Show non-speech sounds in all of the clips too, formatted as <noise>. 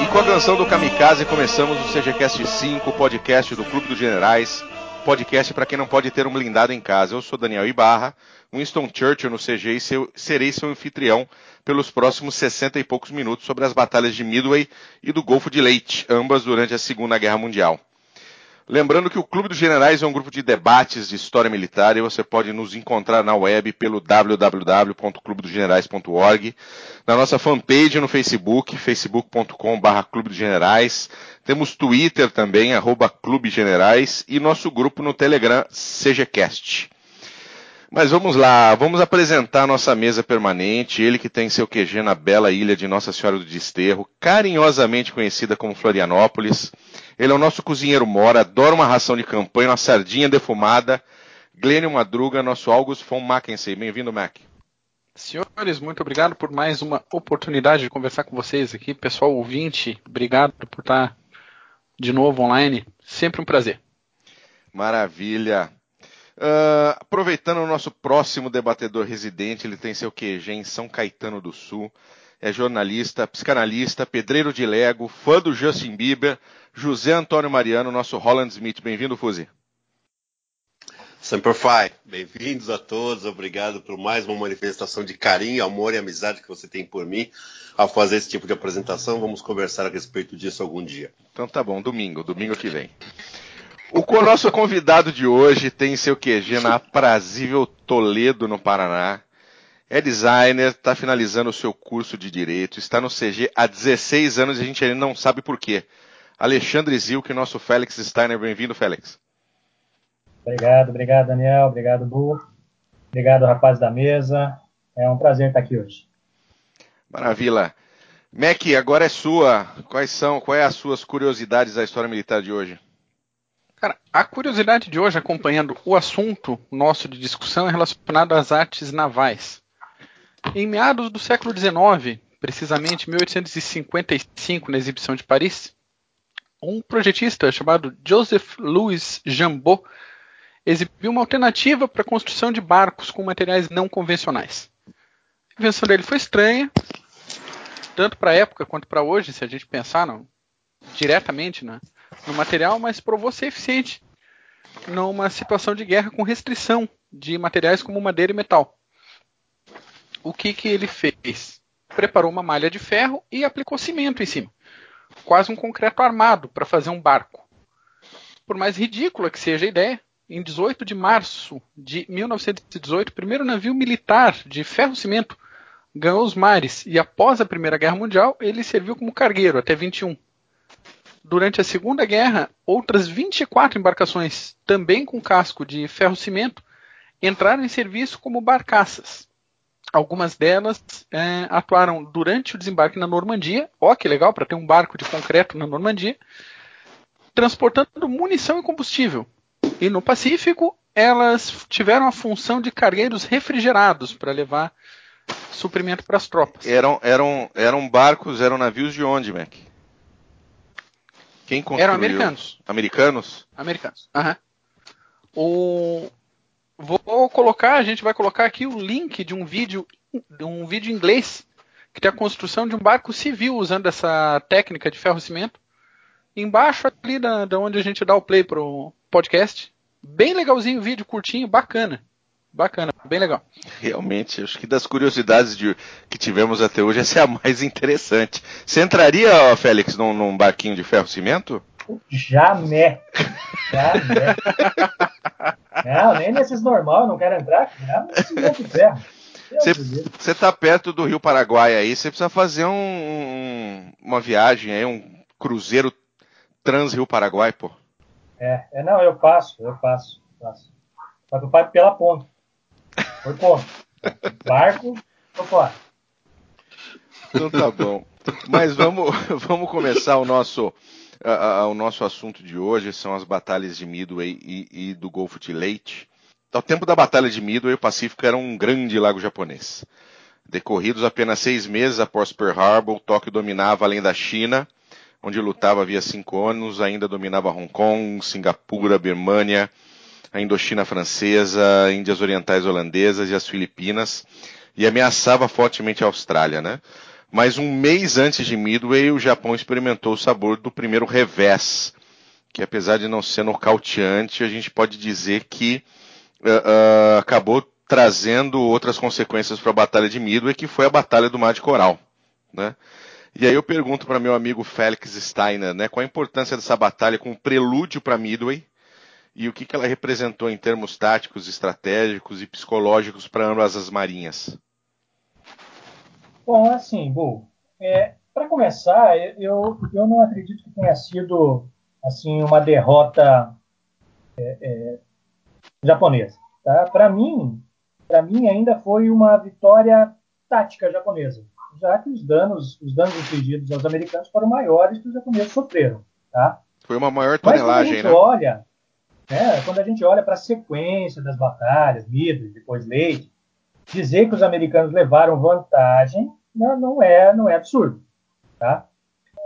E com a canção do Kamikaze começamos o CGCast 5, podcast do Clube dos Generais, podcast para quem não pode ter um blindado em casa. Eu sou Daniel Ibarra, Winston Churchill no CG e seu- serei seu anfitrião pelos próximos 60 e poucos minutos sobre as batalhas de Midway e do Golfo de Leyte, ambas durante a Segunda Guerra Mundial. Lembrando que o Clube dos Generais é um grupo de debates de história militar e você pode nos encontrar na web pelo www.clubedosgenerais.org, na nossa fanpage no Facebook, facebook.com.br Clube dos Generais, temos Twitter também, arroba Clube Generais, e nosso grupo no Telegram, CGCast. Mas vamos lá, vamos apresentar nossa mesa permanente, ele que tem seu QG na bela ilha de Nossa Senhora do Desterro, carinhosamente conhecida como Florianópolis. Ele é o nosso cozinheiro mora, adora uma ração de campanha, uma sardinha defumada. Glênio Madruga, nosso August von Mackenzie. Bem-vindo, Mac. Senhores, muito obrigado por mais uma oportunidade de conversar com vocês aqui. Pessoal ouvinte, obrigado por estar de novo online. Sempre um prazer. Maravilha. Ah, aproveitando o nosso próximo debatedor residente, ele tem seu QG em São Caetano do Sul. É jornalista, psicanalista, pedreiro de Lego, fã do Justin Bieber, José Antônio Mariano, nosso Holland Smith. Bem-vindo, Fuzi. Semperfi, bem-vindos a todos, obrigado por mais uma manifestação de carinho, amor e amizade que você tem por mim ao fazer esse tipo de apresentação. Vamos conversar a respeito disso algum dia. Então tá bom, domingo, domingo que vem. O nosso convidado de hoje tem seu QG na aprazível Toledo, no Paraná. É designer, está finalizando o seu curso de Direito, está no CG há 16 anos e a gente ainda não sabe por quê. Alexandre Zilk, nosso Félix Steiner. Bem-vindo, Félix. Obrigado, obrigado, Daniel. Obrigado, Bu. Obrigado, rapaz da mesa. É um prazer estar aqui hoje. Maravilha. Mac, agora é sua. Quais são, quais as suas curiosidades da história militar de hoje? Cara, a curiosidade de hoje, acompanhando o assunto nosso de discussão, é relacionado às artes navais. Em meados do século XIX, precisamente 1855, na exibição de Paris, um projetista chamado Joseph Louis Jambot exibiu uma alternativa para a construção de barcos com materiais não convencionais. A invenção dele foi estranha, tanto para a época quanto para hoje, se a gente pensar no, diretamente né, no material, mas provou ser eficiente numa situação de guerra com restrição de materiais como madeira e metal. O que, que ele fez? Preparou uma malha de ferro e aplicou cimento em cima, quase um concreto armado para fazer um barco. Por mais ridícula que seja a ideia, em 18 de março de 1918, o primeiro navio militar de ferro-cimento ganhou os mares e após a Primeira Guerra Mundial ele serviu como cargueiro até 21. Durante a Segunda Guerra, outras 24 embarcações, também com casco de ferro-cimento, entraram em serviço como barcaças. Algumas delas eh, atuaram durante o desembarque na Normandia, ó que legal para ter um barco de concreto na Normandia, transportando munição e combustível. E no Pacífico, elas tiveram a função de cargueiros refrigerados para levar suprimento para as tropas. Eram, eram, eram barcos, eram navios de onde, Mac? Quem construiu? Eram americanos. Americanos? Americanos. Aham. O... Vou colocar, a gente vai colocar aqui o link de um vídeo, de um vídeo em inglês, que tem a construção de um barco civil usando essa técnica de ferro-cimento. Embaixo ali da, da onde a gente dá o play pro podcast. Bem legalzinho o vídeo, curtinho, bacana. Bacana, bem legal. Realmente, acho que das curiosidades de- que tivemos até hoje, <laughs> essa é a mais interessante. Você entraria, ó, Félix, num, num barquinho de ferro-cimento? Jamais. Jamais. <laughs> Não, nem nesses normal não quero entrar. Você-. Você está perto do Rio Paraguai aí, você precisa fazer um- um- uma viagem aí, um cruzeiro trans-Rio Paraguai, pô. É, é, não, eu passo, eu passo. passo. Só que eu passo pela ponta. Por ponta. Barco, tô fora. Então tá bom. Mas vamos, <laughs> vamos começar o nosso, a- a- o nosso assunto de hoje, são as batalhas de Midway e, e do Golfo de Leyte. Ao tempo da Batalha de Midway, o Pacífico era um grande lago japonês. Decorridos apenas seis meses após Pearl Harbor, Tóquio dominava além da China, onde lutava havia cinco anos, ainda dominava Hong Kong, Singapura, Birmânia, a Indochina francesa, Índias Orientais holandesas e as Filipinas, e ameaçava fortemente a Austrália, né? Mas um mês antes de Midway, o Japão experimentou o sabor do primeiro revés, que apesar de não ser nocauteante, a gente pode dizer que uh, uh, acabou trazendo outras consequências para a Batalha de Midway, que foi a Batalha do Mar de Coral. Né? E aí eu pergunto para meu amigo Félix Steiner, né, qual a importância dessa batalha como prelúdio para Midway e o que, que ela representou em termos táticos, estratégicos e psicológicos para ambas as marinhas? Bom, assim, Bu, é, para começar, eu, eu não acredito que tenha sido assim uma derrota é, é, japonesa. Tá? Para mim, para mim ainda foi uma vitória tática japonesa, já que os danos, os danos infligidos aos americanos foram maiores que os japoneses sofreram. Tá? Foi uma maior tonelagem, né? Olha, né, quando a gente olha para a sequência das batalhas, Midway, depois Leyte, dizer que os americanos levaram vantagem não, não é não é absurdo, tá?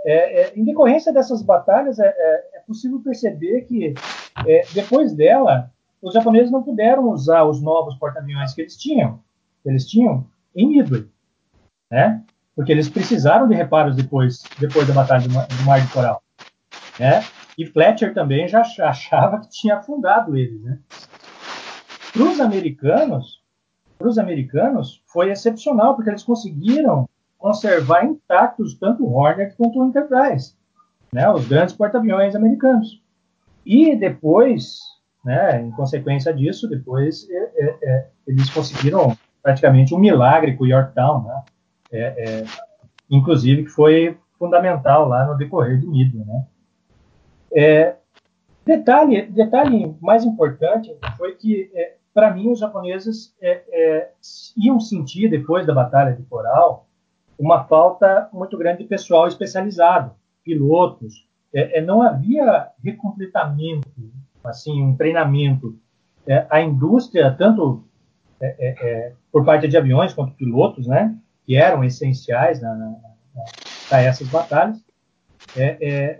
É, é, em decorrência dessas batalhas, é, é, é possível perceber que é, depois dela, os japoneses não puderam usar os novos porta-aviões que eles tinham, que eles tinham em Midway, né? Porque eles precisaram de reparos depois, depois da batalha do Mar, de Coral, né? E Fletcher também já achava que tinha afundado eles, né? Para os americanos, para os americanos foi excepcional porque eles conseguiram conservar intactos tanto o Hornet quanto o Enterprise, né? Os grandes porta-aviões americanos. E depois, né, em consequência disso, depois é, é, é, eles conseguiram praticamente um milagre com o Yorktown, né? É, é, inclusive que foi fundamental lá no decorrer de Midway, né? É, detalhe, detalhe mais importante foi que, para mim, os japoneses é, é, iam sentir, depois da Batalha de Coral, uma falta muito grande de pessoal especializado, pilotos. É, é, não havia recompletamento, assim, um treinamento. a indústria, tanto por parte de aviões quanto pilotos, né, que eram essenciais para essas batalhas,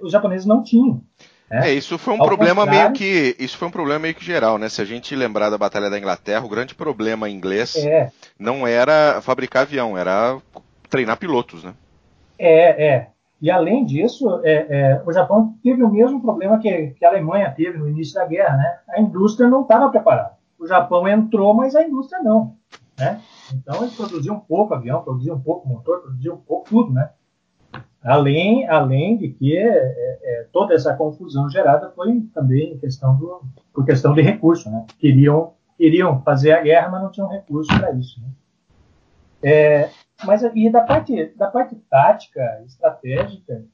os japoneses não tinham. É, é isso foi um Ao problema meio que isso foi um problema meio que geral, né? Se a gente lembrar da Batalha da Inglaterra, o grande problema inglês é. não era fabricar avião, era treinar pilotos, né? É, é. E além disso, é, é, o Japão teve o mesmo problema que, que, a Alemanha teve no início da guerra, né? A indústria não estava preparada. O Japão entrou, mas a indústria não, né? Então eles produziam pouco avião, produziam pouco motor, produziam pouco tudo, né? Além, além de que é, é, toda essa confusão gerada foi também questão do, por questão de recurso. Né? Queriam, queriam fazer a guerra, mas não tinham recurso para isso. Né? É, mas e da parte, da parte tática, estratégica,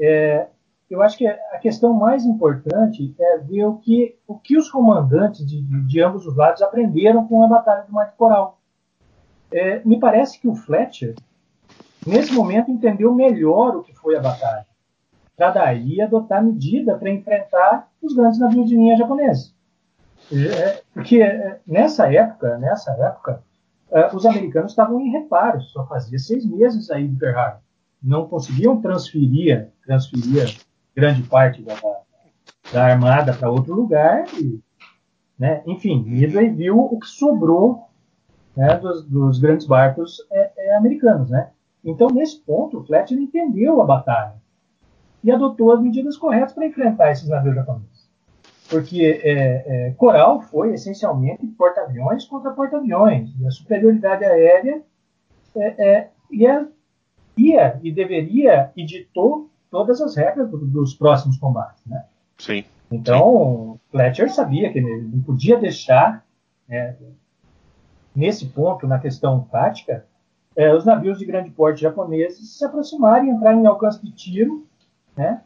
é, eu acho que a questão mais importante é ver o que, o que os comandantes de, de, ambos os lados aprenderam com a Batalha do Mar Coral. É, me parece que o Fletcher nesse momento, entendeu melhor o que foi a batalha, para daí adotar medida para enfrentar os grandes navios de linha japoneses. É, porque é, nessa época, nessa época, é, os americanos estavam em reparos, só fazia seis meses aí de Pearl Harbor. Não conseguiam transferir, transferir grande parte da, da armada para outro lugar. E, né, enfim, Midway viu o que sobrou né, dos, dos, grandes barcos é, é, americanos, né? Então, nesse ponto, o Fletcher entendeu a batalha e adotou as medidas corretas para enfrentar esses navios japoneses. Porque é, é, Coral foi essencialmente porta-aviões contra porta-aviões, e a superioridade aérea é, é ia, ia, e deveria e ditou todas as regras do, dos próximos combates. Né? Sim. Então, Sim. Fletcher sabia que ele não podia deixar, né, nesse ponto, na questão tática, é, os navios de grande porte japoneses se aproximarem, entrarem em alcance de tiro, né,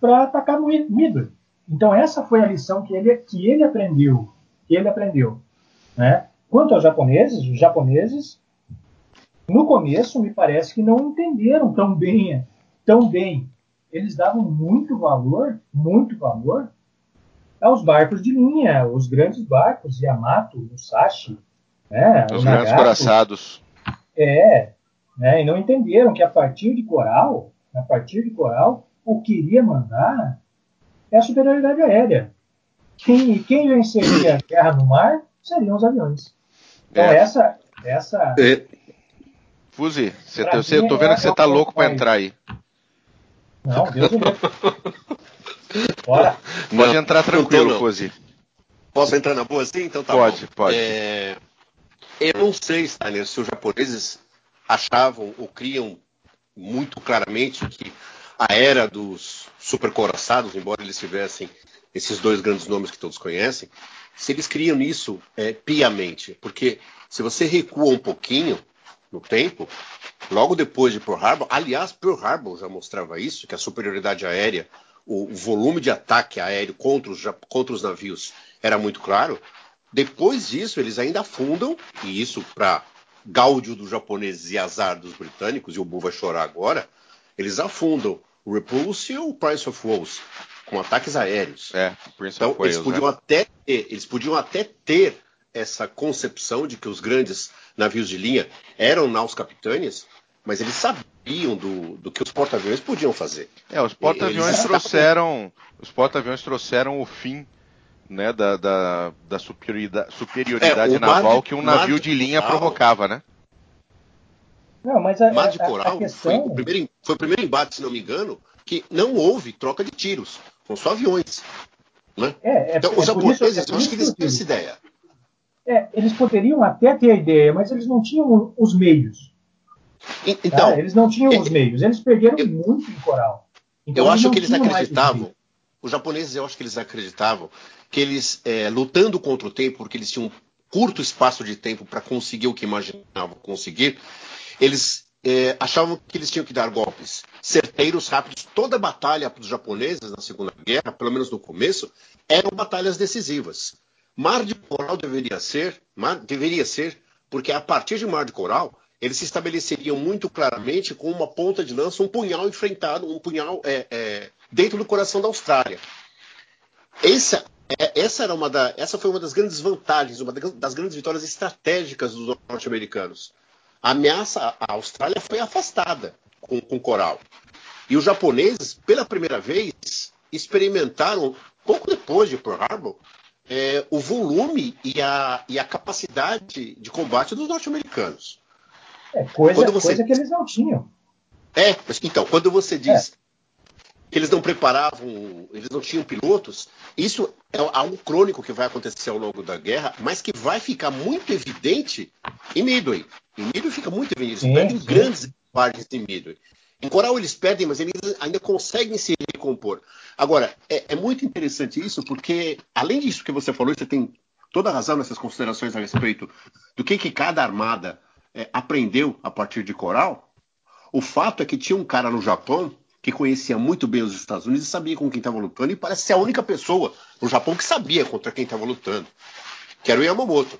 para atacar no Midway. Então essa foi a lição que ele, que ele aprendeu, que ele aprendeu, né? Quanto aos japoneses, os japoneses no começo me parece que não entenderam tão bem, tão bem. Eles davam muito valor, muito valor aos barcos de linha, os grandes barcos, Yamato, Musashi, né, os grandes coraçados É, né? E não entenderam que a partir de coral, a partir de coral, o que iria mandar é a superioridade aérea. Quem, quem venceria a guerra no mar seriam os aviões. Então É. essa, essa É, Fuzi, você tá- você- eu tô vendo é que você tá louco pra coisa. entrar aí. não, Deus. Bora. Pode entrar não tranquilo, não. Fuzi. Posso entrar na boa assim? Então tá Pode, bom. pode. É, eu não sei, Steiner, se os japoneses achavam ou criam muito claramente que a era dos supercoraçados, embora eles tivessem esses dois grandes nomes que todos conhecem, se eles criam nisso é, piamente. Porque se você recua um pouquinho no tempo, logo depois de Pearl Harbor, aliás, Pearl Harbor já mostrava isso, que a superioridade aérea, o volume de ataque aéreo contra os, contra os navios era muito claro. Depois disso, eles ainda afundam, e isso para gáudio dos japoneses e azar dos britânicos, e o Bu vai chorar agora, eles afundam o Repulse e o Price of Walls com ataques aéreos. É, Então, eles Wales, podiam, né? até ter, eles podiam até ter essa concepção de que os grandes navios de linha eram naus capitâneas, mas eles sabiam do, do que os porta-aviões podiam fazer. É, os porta-aviões trouxeram. Os porta-aviões trouxeram o fim né, da, da, da superioridade, superioridade É, o mar naval de- que um mar navio de de linha coral- provocava, né? Não, mas a, Mar de a- a Coral foi, questão... o primeiro, foi o primeiro embate, se não me engano, que não houve troca de tiros, são só aviões. Né? É, é, Então, é os japoneses, eu acho que eles digo. essa ideia. É, eles poderiam até ter a ideia, mas eles não tinham os meios. E- tá? Então, eles não tinham eu- os meios. Eles perderam eu- muito em coral. Então, eu acho que eles tinham acreditavam. Os japoneses, eu acho que eles acreditavam que eles, é, lutando contra o tempo, porque eles tinham um curto espaço de tempo para conseguir o que imaginavam conseguir, eles é, achavam que eles tinham que dar golpes certeiros, rápidos. Toda batalha dos japoneses na Segunda Guerra, pelo menos no começo, eram batalhas decisivas. Mar de Coral deveria ser, mar, deveria ser, porque a partir de Mar de Coral eles se estabeleceriam muito claramente com uma ponta de lança, um punhal enfrentado, um punhal é, é, dentro do coração da Austrália. Essa, é, essa, era uma da, essa foi uma das grandes vantagens, uma das grandes vitórias estratégicas dos norte-americanos. A ameaça à Austrália foi afastada com, com coral. E os japoneses, pela primeira vez, experimentaram, pouco depois de Pearl Harbor, é, o volume e a, e a capacidade de combate dos norte-americanos. É coisa, você- coisa que eles não tinham. É, mas, então, quando você diz que eles não preparavam, eles não tinham pilotos, isso é algo crônico que vai acontecer ao longo da guerra, mas que vai ficar muito evidente em Midway. Em Midway fica muito evidente, eles Sim, perdem sim. grandes partes em Midway. Em Coral eles perdem, mas eles ainda conseguem se recompor. Agora, é, é muito interessante isso, porque além disso que você falou, você tem toda a razão nessas considerações a respeito do que, que cada armada é, aprendeu a partir de Coral. O fato é que tinha um cara no Japão que conhecia muito bem os Estados Unidos e sabia com quem estava lutando, e parece ser a única pessoa no Japão que sabia contra quem estava lutando, que era o Yamamoto.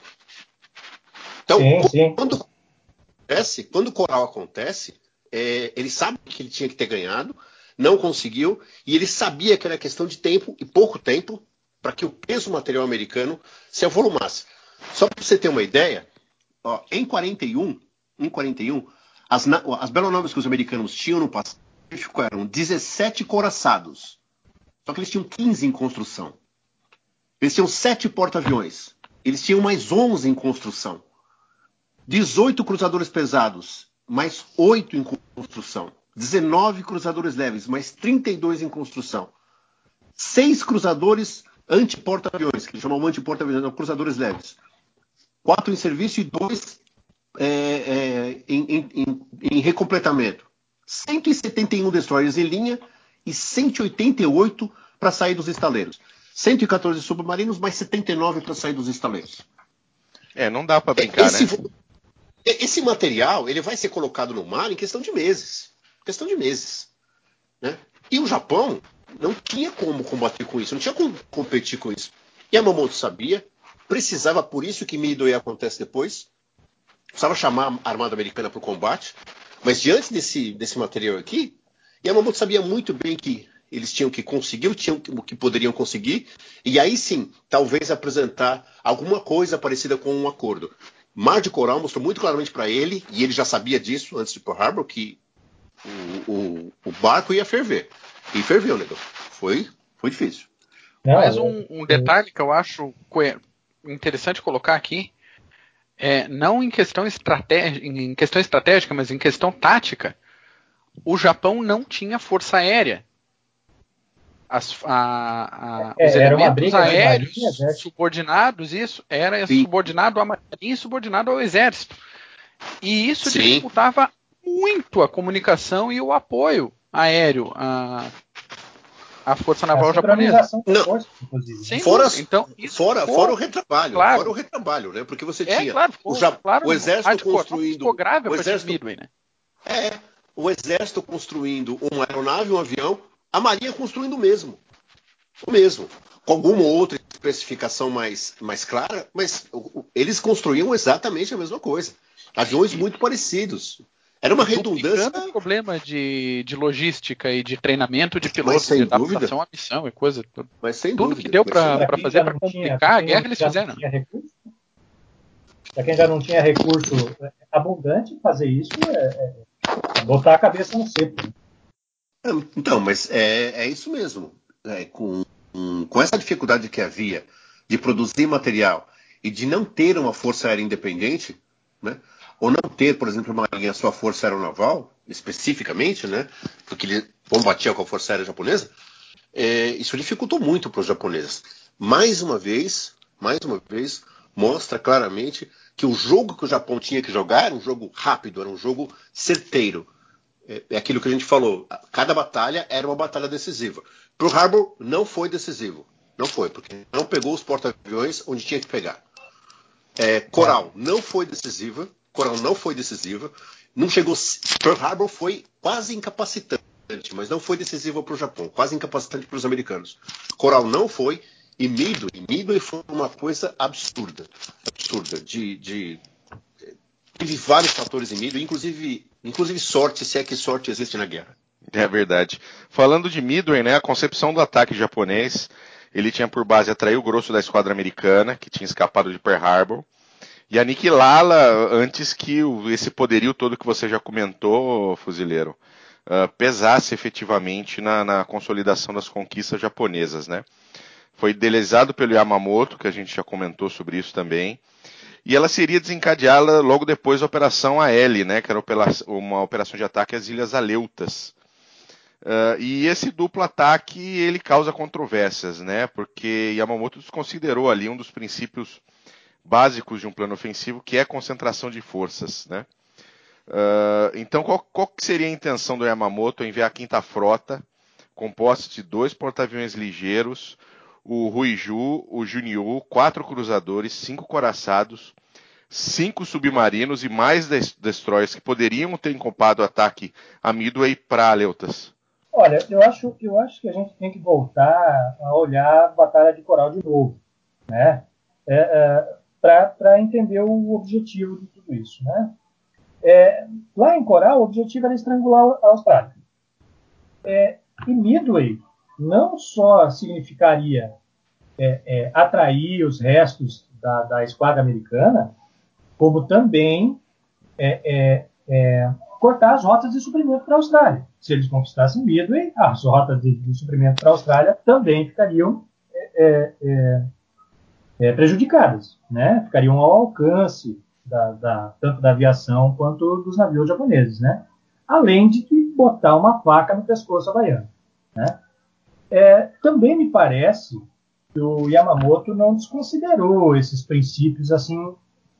Então, Sim, sim. quando acontece, quando o coral acontece, é, ele sabe que ele tinha que ter ganhado, não conseguiu, e ele sabia que era questão de tempo e pouco tempo para que o peso material americano se avolumasse. Só para você ter uma ideia, ó, em 41, em 41, as, as belonaves que os americanos tinham no Pacífico eram 17 coraçados. Só que eles tinham 15 em construção. Eles tinham 7 porta-aviões. Eles tinham mais 11 em construção. 18 cruzadores pesados, mais 8 em construção. 19 cruzadores leves, mais 32 em construção. 6 cruzadores anti-porta-aviões, que eles chamam anti-porta-aviões, cruzadores leves. 4 em serviço e 2 é, é, em, em- em- em recompletamento. 171 destroyers em linha e 188 para sair dos estaleiros. 114 submarinos, mais 79 para sair dos estaleiros. É, não dá pra brincar, esse, né? vo- esse material ele vai ser colocado no mar em questão de meses. Questão de meses. Né? E o Japão não tinha como combater com isso, não tinha como competir com isso. Yamamoto sabia, precisava, por isso que Midway acontece depois, precisava chamar a Armada Americana para o combate, mas diante desse, desse material aqui, Yamamoto sabia muito bem que eles tinham que conseguir o tinham que- o que poderiam conseguir, e aí sim, talvez apresentar alguma coisa parecida com um acordo. Mar de Coral mostrou muito claramente para ele, e ele já sabia disso antes de Pearl Harbor, que o, o, o barco ia ferver. E ferveu, negão. Foi, foi difícil. Não, Mas um, um, detalhe que eu acho interessante colocar aqui é não em questão, estratégica, em questão estratégica, mas em questão tática, o Japão não tinha força aérea. As, a, a, é, os elementos aéreos marinha, subordinados, isso, era Sim. subordinado à marinha e subordinado ao exército. E isso Sim. dificultava muito a comunicação e o apoio aéreo à, à Força Naval japonesa. Não. Força, fora, então, fora, fora o retrabalho, claro. fora o retrabalho, né? Porque você é, tinha claro, o, ja claro, o exército construindo, grave o exército, Midway, né? É, o exército construindo uma aeronave, um avião, a marinha construindo o mesmo, o mesmo, com alguma outra especificação mais, mais clara, mas eles construíam exatamente a mesma coisa, aviões muito parecidos. Era uma redundância. Um problema de, de logística e de treinamento de pilotos, de adaptação à missão e coisa. Tudo, Mas sem tudo dúvida. que deu para fazer para complicar a guerra, eles fizeram. Para quem já não tinha recurso abundante, fazer isso é, é botar a cabeça no cepo. É, então, mas é, é isso mesmo. É, com, com essa dificuldade que havia de produzir material e de não ter uma força aérea independente, né? Ou não ter, por exemplo, uma marinha sua força aeronaval, especificamente, né, porque ele combatia com a força aérea japonesa, é, isso dificultou muito para os japoneses. Mais uma vez, mais uma vez, mostra claramente que o jogo que o Japão tinha que jogar era um jogo rápido, era um jogo certeiro. É, é aquilo que a gente falou. Cada batalha era uma batalha decisiva. Para o Harbor não foi decisivo. Não foi, porque não pegou os porta-aviões onde tinha que pegar. É, Coral não foi decisiva. Coral não foi decisiva. Não chegou. Pearl Harbor foi quase incapacitante, mas não foi decisiva para o Japão, quase incapacitante para os americanos. Coral não foi. E Midway, Midway foi uma coisa absurda. Absurda. De, de, teve vários fatores em Midway, inclusive, inclusive sorte, se é que sorte existe na guerra. É verdade. Falando de Midway, né, a concepção do ataque japonês, ele tinha por base atrair o grosso da esquadra americana, que tinha escapado de Pearl Harbor, e aniquilá-la antes que esse poderio todo que você já comentou, fuzileiro, uh, pesasse efetivamente na, na, consolidação das conquistas japonesas, né? Foi idealizado pelo Yamamoto, que a gente já comentou sobre isso também, e ela seria desencadeada logo depois da Operação AL, né? Que era uma operação de ataque às Ilhas Aleutas. Uh, e esse duplo ataque ele causa controvérsias, né? Porque Yamamoto desconsiderou ali um dos princípios básicos de um plano ofensivo, que é concentração de forças, né? Uh, então, qual, qual, seria a intenção do Yamamoto? Enviar a quinta frota, composta de dois porta-aviões ligeiros, o Ruiju, o Junyu, quatro cruzadores, cinco coraçados, cinco submarinos e mais destroyers que poderiam ter encopado o ataque a Midway para Aleutas? Olha, eu acho, eu acho que a gente tem que voltar a olhar a Batalha de Coral de novo. Né? É, é, para entender o objetivo de tudo isso. Né? É, lá em Coral, o objetivo era estrangular a Austrália. É, e Midway não só significaria é, é, atrair os restos da, da, esquadra americana, como também é, é, cortar as rotas de suprimento para a Austrália. Se eles conquistassem Midway, as rotas de, de suprimento para a Austrália também ficariam é, prejudicadas, né? ficariam ao alcance da, da, tanto da aviação quanto dos navios japoneses, né? além de botar uma faca no pescoço havaiano. Né? É, também me parece que o Yamamoto não desconsiderou esses princípios assim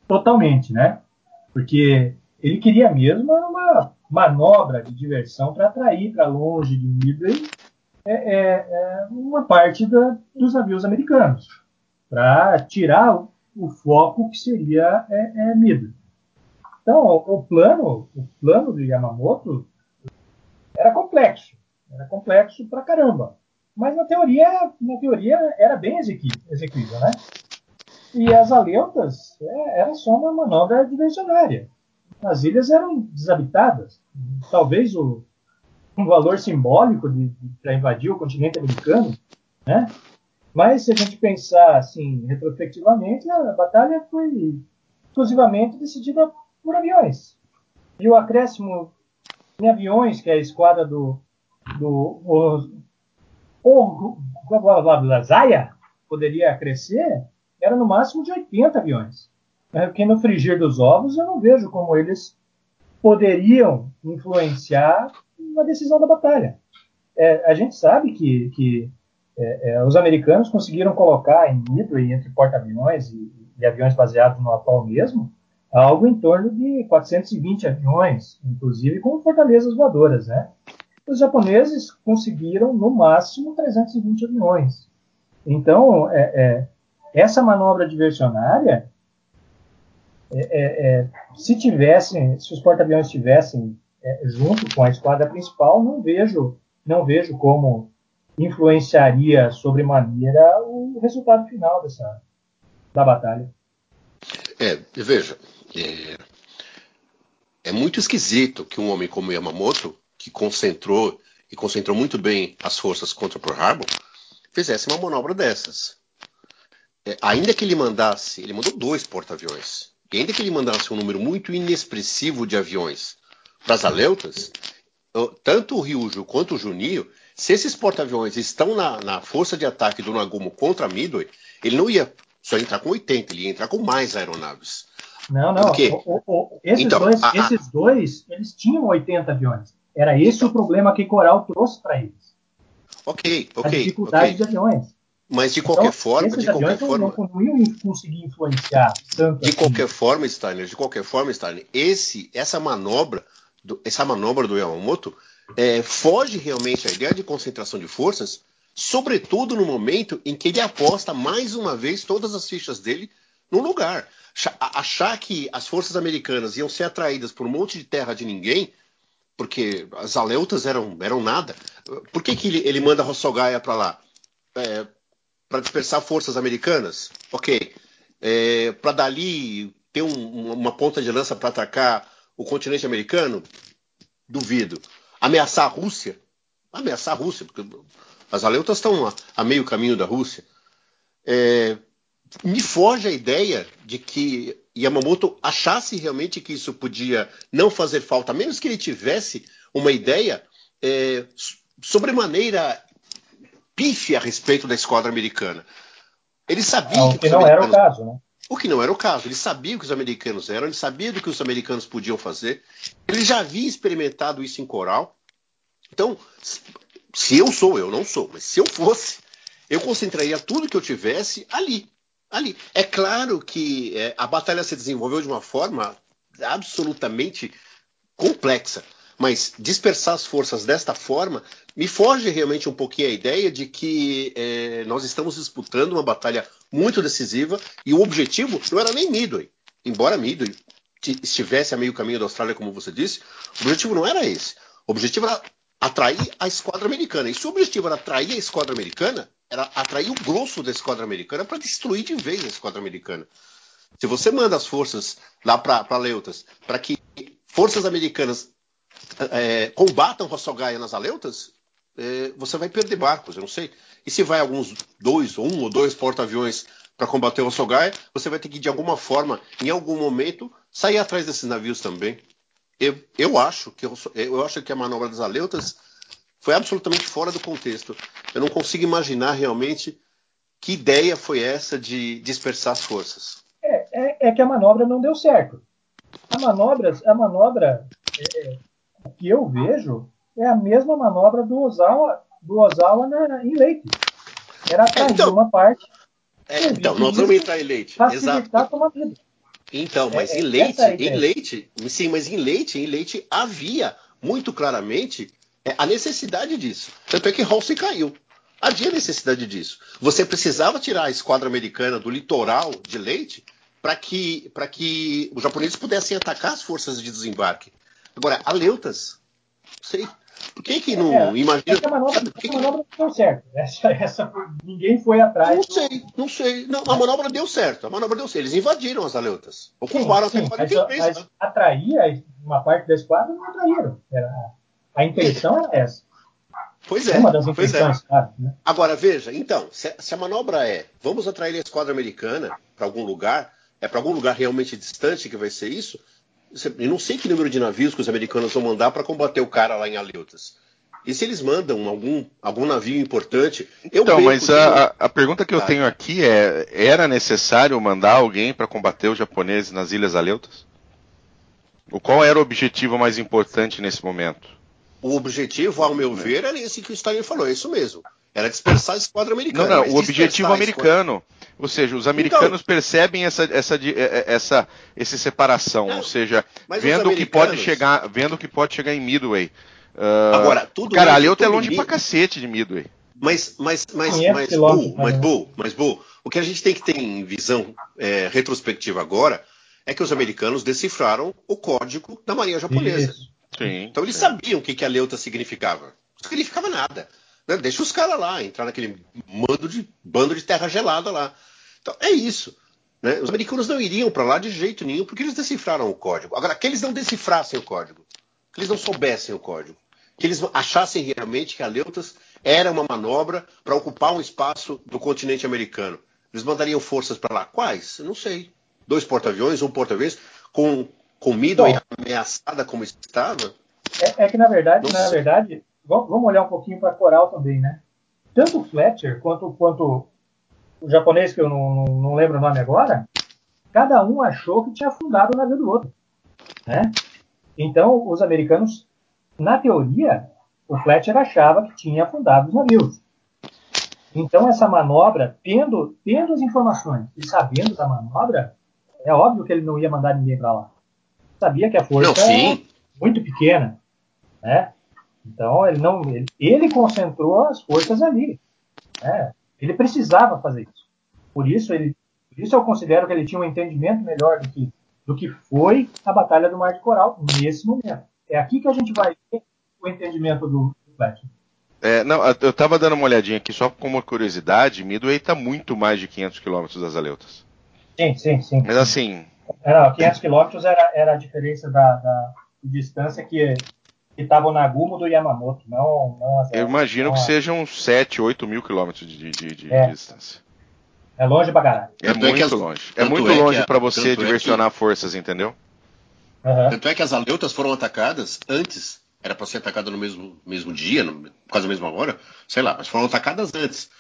totalmente, né? Porque ele queria mesmo uma manobra de diversão para atrair para longe de Midway é, é, é, uma parte da, dos navios americanos para tirar o, foco que seria é, é Midway. Então, o, o, plano, o plano do Yamamoto era complexo, era complexo pra caramba. Mas na teoria, na teoria era bem exequível, né? E as aleutas é, era só uma manobra diversionária. As ilhas eram desabitadas. Talvez o, um valor simbólico de, de para invadir o continente americano, né? Mas se a gente pensar assim retrospectivamente, a batalha foi, exclusivamente decidida por aviões. E o acréscimo em aviões, que é a esquadra do, do o, o, o, Zaya poderia crescer, era no máximo de 80 aviões. Porque no frigir dos ovos eu não vejo como eles poderiam influenciar na decisão da batalha. É, a gente sabe que, que é, é, os americanos conseguiram colocar em Midway, entre porta-aviões e, e, aviões baseados no atual mesmo, algo em torno de 420 aviões, inclusive com fortalezas voadoras. Né? Os japoneses conseguiram, no máximo, 320 aviões. Então, é, é, essa manobra diversionária é, é, é, se tivessem, se os porta-aviões estivessem é, junto com a esquadra principal, não vejo, não vejo como influenciaria sobremaneira o resultado final dessa da batalha. É, veja, é, é muito esquisito que um homem como Yamamoto, que concentrou e concentrou muito bem as forças contra Pearl Harbor, fizesse uma manobra dessas. É, ainda que ele mandasse, ele mandou dois porta-aviões. E ainda que ele mandasse um número muito inexpressivo de aviões para as Aleutas, tanto o Ryujo quanto o Juninho, se esses porta-aviões estão na, na, força de ataque do Nagumo contra a Midway, ele não ia só entrar com 80, ele ia entrar com mais aeronaves. Não, não. O, o, esses, então, dois, a, esses dois, eles tinham 80 aviões. Era esse então, o problema que Coral trouxe para eles. Ok, ok. A dificuldade okay. de aviões. Mas de qualquer então, forma, de qualquer forma, não, não iam conseguir influenciar tanto. De assim. qualquer forma, Steiner, de qualquer forma, Steiner, esse, essa manobra, do, essa manobra do Yamamoto é, foge realmente à ideia de concentração de forças, sobretudo no momento em que ele aposta mais uma vez todas as fichas dele no lugar. Achar que as forças americanas iam ser atraídas por um monte de terra de ninguém, porque as aleutas eram, eram nada. Por que, que ele, ele manda Rossogaya para lá? É, para dispersar forças americanas, ok. É, para dali ter um, uma ponta de lança para atacar o continente americano, duvido. Ameaçar a Rússia, ameaçar a Rússia, porque as aleutas estão a, a meio caminho da Rússia. É, me foge a ideia de que Yamamoto achasse realmente que isso podia não fazer falta, a menos que ele tivesse uma ideia é, sobremaneira pife a respeito da esquadra americana. Ele sabia não, que, que não era o caso, né? O que não era o caso. Ele sabia o que os americanos eram, ele sabia do que os americanos podiam fazer. Ele já havia experimentado isso em coral. Então, se eu sou, eu não sou, mas se eu fosse, eu concentraria tudo que eu tivesse ali. Ali. É claro que é, a batalha se desenvolveu de uma forma absolutamente complexa. Mas dispersar as forças desta forma me foge realmente um pouquinho a ideia de que é, nós estamos disputando uma batalha muito decisiva e o objetivo não era nem Midway. Embora Midway estivesse a meio caminho da Austrália, como você disse, o objetivo não era esse. O objetivo era atrair a esquadra americana. E se o objetivo era atrair a esquadra americana, era atrair o grosso da esquadra americana para destruir de vez a esquadra americana. Se você manda as forças lá para Leutas para que forças americanas é, combatam Rossogaia nas Aleutas, é, você vai perder barcos, eu não sei. E se vai alguns dois, um ou dois porta-aviões para combater Rossogaia, você vai ter que, de alguma forma, em algum momento, sair atrás desses navios também. Eu, eu, acho, que, eu acho que a manobra das Aleutas foi absolutamente fora do contexto. Eu não consigo imaginar realmente que ideia foi essa de dispersar as forças. É, é, é que a manobra não deu certo. A manobra, a manobra é, que eu vejo é a mesma manobra do Ozawa, do Ozawa na, em Leite. Era atrair então, uma parte. É, então, nós vamos entrar em Leite. Exato. Então, mas é, em Leite, é em Leite, sim, mas em Leite, em Leite havia muito claramente é, a necessidade disso. Tanto é que Halsey caiu. Havia necessidade disso. Você precisava tirar a esquadra americana do litoral de Leite para que, que os japoneses pudessem atacar as forças de desembarque. Agora, a Leutas, sei. Por que, que não é, imagina. Essa manobra, que essa manobra deu certo. <laughs> Essa, essa, ninguém foi atrás. Não sei, não sei. Não, a manobra deu certo. A manobra deu certo. Eles invadiram as Aleutas. Ocuparam sim, sim, até 43. Mas, mas atrair uma parte da esquadra não atraíram. Era, a intenção era essa. Pois é. Uma das intenções, é. claro, né? Agora, veja, então, se, se, a manobra é vamos atrair a esquadra americana para algum lugar, é para algum lugar realmente distante que vai ser isso, eu não sei que número de navios que os americanos vão mandar para combater o cara lá em Aleutas. E se eles mandam algum, algum navio importante. então, mas a, a, pergunta que eu tenho aqui é: era necessário mandar alguém para combater os japoneses nas Ilhas Aleutas? O qual era o objetivo mais importante nesse momento? O objetivo, ao meu ver, era esse que o Stalin falou, é isso mesmo. Era dispersar a esquadra americana. Não, não, o objetivo americano. Ou seja, os americanos então, percebem essa, essa, essa, essa separação. Não, ou seja, vendo que pode chegar, vendo que pode chegar em Midway. Uh, Agora, tudo Cara, ali é longe pra cacete de Midway. Mas, mas, mas, mas, Bull, mas, Bull, mas, Bull, o que a gente tem que ter em visão é, retrospectiva agora é que os americanos decifraram o código da Marinha Japonesa. Sim, então eles sim. sabiam o que, que a Leuta significava. Não significava nada. Né? Deixa os caras lá, entrar naquele mando de, bando de terra gelada lá. Então é isso. Né? Os americanos não iriam para lá de jeito nenhum porque eles decifraram o código. Agora, que eles não decifrassem o código, que eles não soubessem o código, que eles achassem realmente que a Leutas era uma manobra para ocupar um espaço do continente americano. Eles mandariam forças para lá. Quais? Eu não sei. Dois porta-aviões, um porta-aviões, com comida ameaçada como estava? É, é que, na verdade, na verdade, vamos olhar um pouquinho para Coral também, né? Tanto o Fletcher quanto, quanto o japonês, que eu não, não, não, lembro o nome agora, cada um achou que tinha afundado o navio do outro. Né? Então, os americanos, na teoria, o Fletcher achava que tinha afundado os navios. Então, essa manobra, tendo, tendo as informações e sabendo da manobra, é óbvio que ele não ia mandar ninguém para lá sabia que a força não, é muito pequena, né? Então ele não, ele, ele concentrou as forças ali, né? Ele precisava fazer isso. Por isso ele, por isso eu considero que ele tinha um entendimento melhor do que do que foi a batalha do Mar de Coral nesse momento. É aqui que a gente vai ter o entendimento do, do Fletcher. É, não, eu estava dando uma olhadinha aqui só como uma curiosidade, Midway está muito mais de 500 quilômetros das Aleutas. Sim, sim, sim. Mas assim, era, 500 quilômetros era, era a diferença da, da distância que estava na Nagumo do Yamamoto, não, não Eu imagino não que sejam 7, 8 mil quilômetros de, de, de, é. distância. É longe pra caralho. É muito é as, longe. É muito é longe para você diversionar é que, forças, entendeu? Uhum. Tanto é que as aleutas foram atacadas antes. Era para ser atacada no mesmo, mesmo dia, no, quase a mesma hora, sei lá, mas foram atacadas antes.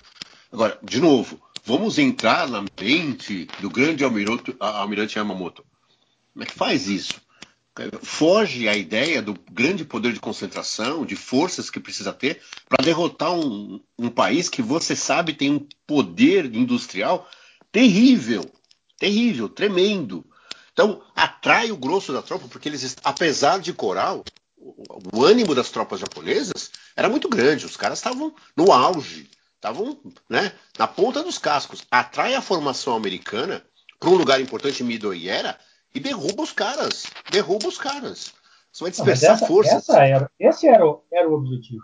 Agora, de novo, Vamos entrar na mente do grande almirante, almirante Yamamoto. Como é que faz isso? Foge a ideia do grande poder de concentração, de forças que precisa ter para derrotar um, um país que você sabe tem um poder industrial terrível, terrível, tremendo. Então, atrai o grosso da tropa, porque eles, apesar de coral, o ânimo das tropas japonesas era muito grande. Os caras estavam no auge estavam né, na ponta dos cascos. Atrai a formação americana para um lugar importante, Midoiera, e derruba os caras. Derruba os caras. Você vai dispersar essa, forças. Essa era, esse era o, era o objetivo.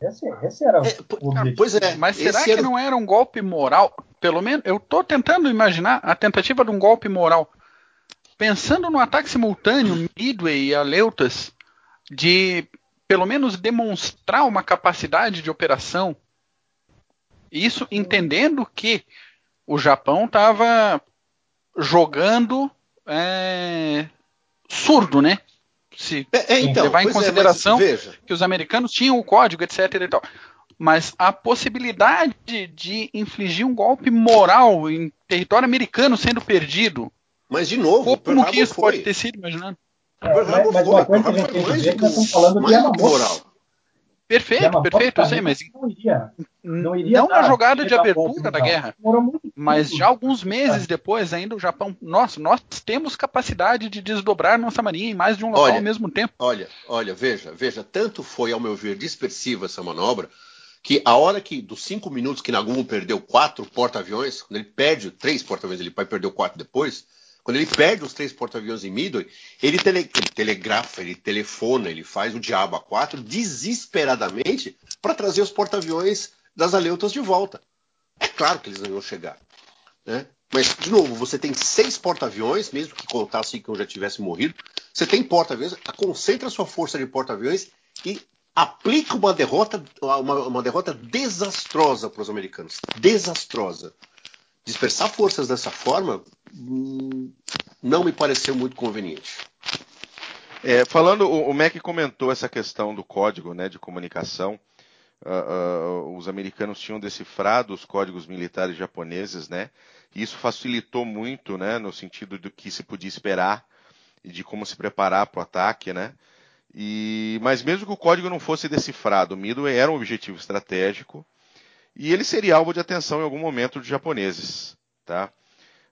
Esse, esse era é, o objetivo. Pois é. Mas será que era... não era um golpe moral? Pelo menos, eu estou tentando imaginar a tentativa de um golpe moral. Pensando no ataque simultâneo, Midway e Aleutas, de pelo menos demonstrar uma capacidade de operação isso entendendo que o Japão estava jogando é, surdo, né? Se é, é, então, levar em é, consideração é, que os americanos tinham o código, etc. E tal. Mas a possibilidade de infligir um golpe moral em território americano sendo perdido. Mas de novo, como que isso foi. pode ter sido, imaginando? É, mas, mas uma coisa que a gente tem que dizer é que nós estamos falando de Moral. Perfeito, perfeito, eu sei, mas não iria, não, iria não na jogada de abertura da guerra, mas já alguns meses depois, ainda o Japão, nossa, nós temos capacidade de desdobrar nossa marinha em mais de um local olha, ao mesmo tempo. Olha, olha, veja, veja, tanto foi, ao meu ver, dispersiva essa manobra, que a hora que, dos cinco minutos que Nagumo perdeu quatro porta-aviões, quando ele perde três porta-aviões, ele vai perder quatro depois, quando ele perde os três porta-aviões em Midway, ele, tele, ele, telegrafa, ele telefona, ele faz o diabo a quatro desesperadamente para trazer os porta-aviões das Aleutas de volta. É claro que eles não iam chegar. Né? Mas, de novo, você tem seis porta-aviões, mesmo que contasse que eu já tivesse morrido, você tem porta-aviões, concentra sua força de porta-aviões e aplica uma derrota, uma, uma derrota desastrosa para os americanos. Desastrosa dispersar forças dessa forma hum, não me pareceu muito conveniente. É, falando, o, Mac comentou essa questão do código né, de comunicação. Uh, uh, os americanos tinham decifrado os códigos militares japoneses, né? E isso facilitou muito, né, no sentido do que se podia esperar e de como se preparar para o ataque, né? E, mas mesmo que o código não fosse decifrado, o Midway era um objetivo estratégico e ele seria alvo de atenção em algum momento dos japoneses, tá?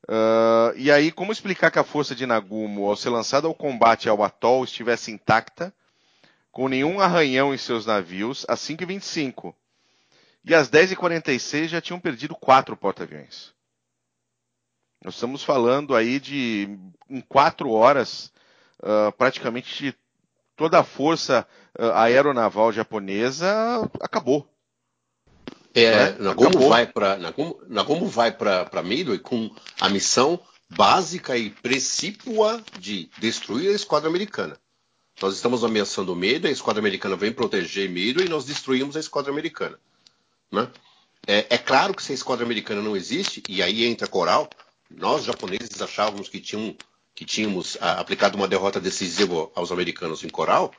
Uh, e aí, como explicar que a força de Nagumo, ao ser lançada ao combate ao atol, estivesse intacta, com nenhum arranhão em seus navios, às 5h25? E às 10h46 já tinham perdido quatro porta-aviões. Nós estamos falando aí de, em quatro horas, uh, praticamente toda a força uh, aeronaval japonesa acabou. É, né? Nagomo, vai pra, Nagomo, Nagomo vai para Midway com a missão básica e precípua de destruir a esquadra americana. Nós estamos ameaçando Midway, a esquadra americana vem proteger Midway e nós destruímos a esquadra americana. Né? É, é, claro que se a esquadra americana não existe, e aí entra Coral, nós japoneses achávamos que, tinham, que tínhamos a, ah, aplicado uma derrota decisiva aos americanos em Coral,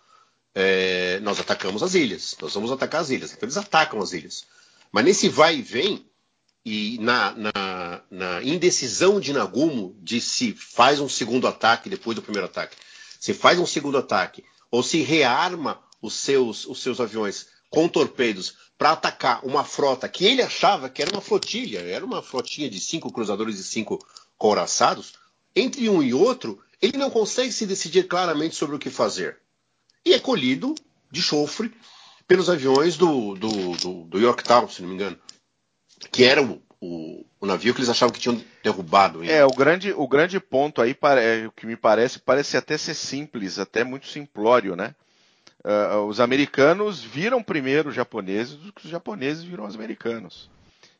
é, nós atacamos as ilhas. Nós vamos atacar as ilhas. Então eles atacam as ilhas. Mas nesse vai e vem, e na, na, na, indecisão de Nagumo de se faz um segundo ataque depois do primeiro ataque, se faz um segundo ataque, ou se rearma os seus, os seus aviões com torpedos para atacar uma frota que ele achava que era uma flotilha, era uma flotinha de cinco cruzadores e cinco couraçados, entre um e outro, ele não consegue se decidir claramente sobre o que fazer. E é colhido de chofre pelos aviões do, do, do, do Yorktown, se não me engano, que era o, o, o, navio que eles achavam que tinham derrubado. É, o grande, o grande ponto aí, é, o que me parece, parece até ser simples, até muito simplório, né? Uh, os americanos viram primeiro os japoneses do que os japoneses viram os americanos.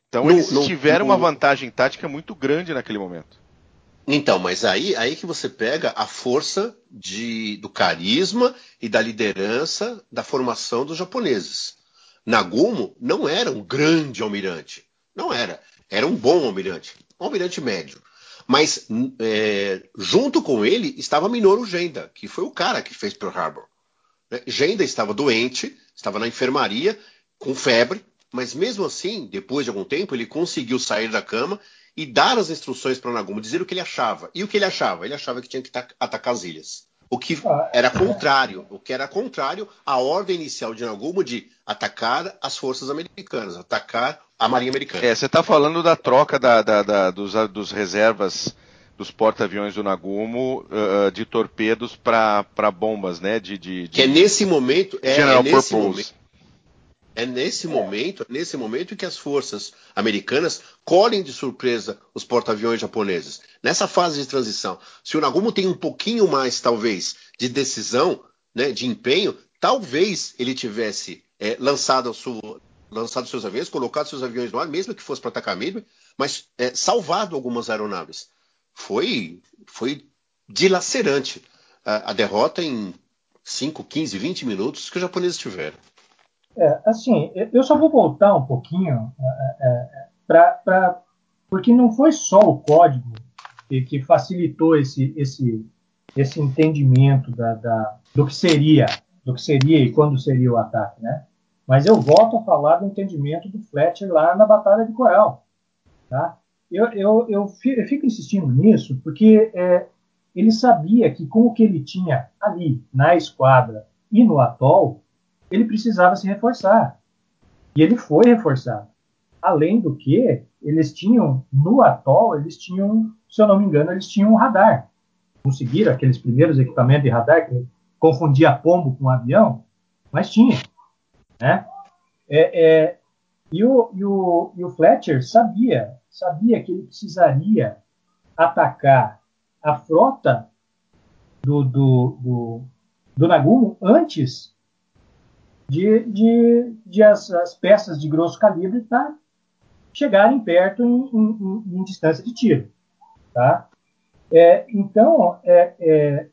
Então no, eles no, tiveram no, uma vantagem tática muito grande naquele momento. Então, mas aí, aí que você pega a força de, do carisma e da liderança da formação dos japoneses. Nagumo não era um grande almirante. Não era. Era um bom almirante. Um almirante médio. Mas é, junto com ele estava Minoru Genda, que foi o cara que fez Pearl Harbor. Né? Genda estava doente, estava na enfermaria, com febre, mas mesmo assim, depois de algum tempo, ele conseguiu sair da cama e dar as instruções para o Nagumo, dizer o que ele achava. E o que ele achava? Ele achava que tinha que atacar as ilhas. O que ah, era é. contrário, o que era contrário à ordem inicial de Nagumo de atacar as forças americanas, atacar a marinha americana. É, você está falando da troca da, da, da, dos, dos, reservas dos porta-aviões do Nagumo uh, de torpedos para bombas, né? De, de, de, Que é nesse momento, é, General é nesse Purpose. momento, é nesse momento, é nesse momento que as forças americanas colhem de surpresa os porta-aviões japoneses. Nessa fase de transição, se o Nagumo tem um pouquinho mais, talvez, de decisão, né, de empenho, talvez ele tivesse é, lançado, sua, lançado seus aviões, colocado seus aviões no ar, mesmo que fosse para atacar Midway, mas é, salvado algumas aeronaves. Foi, foi dilacerante a, a derrota em 5, 15, 20 minutos que os japoneses tiveram. É, assim, eu só vou voltar um pouquinho é, é para porque não foi só o código que, que facilitou esse, esse, esse entendimento da, da, do que seria, do que seria e quando seria o ataque, né? Mas eu volto a falar do entendimento do Fletcher lá na Batalha de Coral, tá? Eu, eu, eu, fico insistindo nisso porque é, ele sabia que com o que ele tinha ali na esquadra e no atol, ele precisava se reforçar. E ele foi reforçado. Além do que, eles tinham, no atol, eles tinham, se eu não me engano, eles tinham um radar. Conseguiram aqueles primeiros equipamentos de radar que confundia pombo com avião, mas tinha. Né? É, é, e, o, e, o, e o Fletcher sabia, sabia que ele precisaria atacar a frota do, do, do, do Nagumo antes de, de, de as, as, peças de grosso calibre tá, chegarem perto em, em, em, distância de tiro. Tá? É, então, é, é,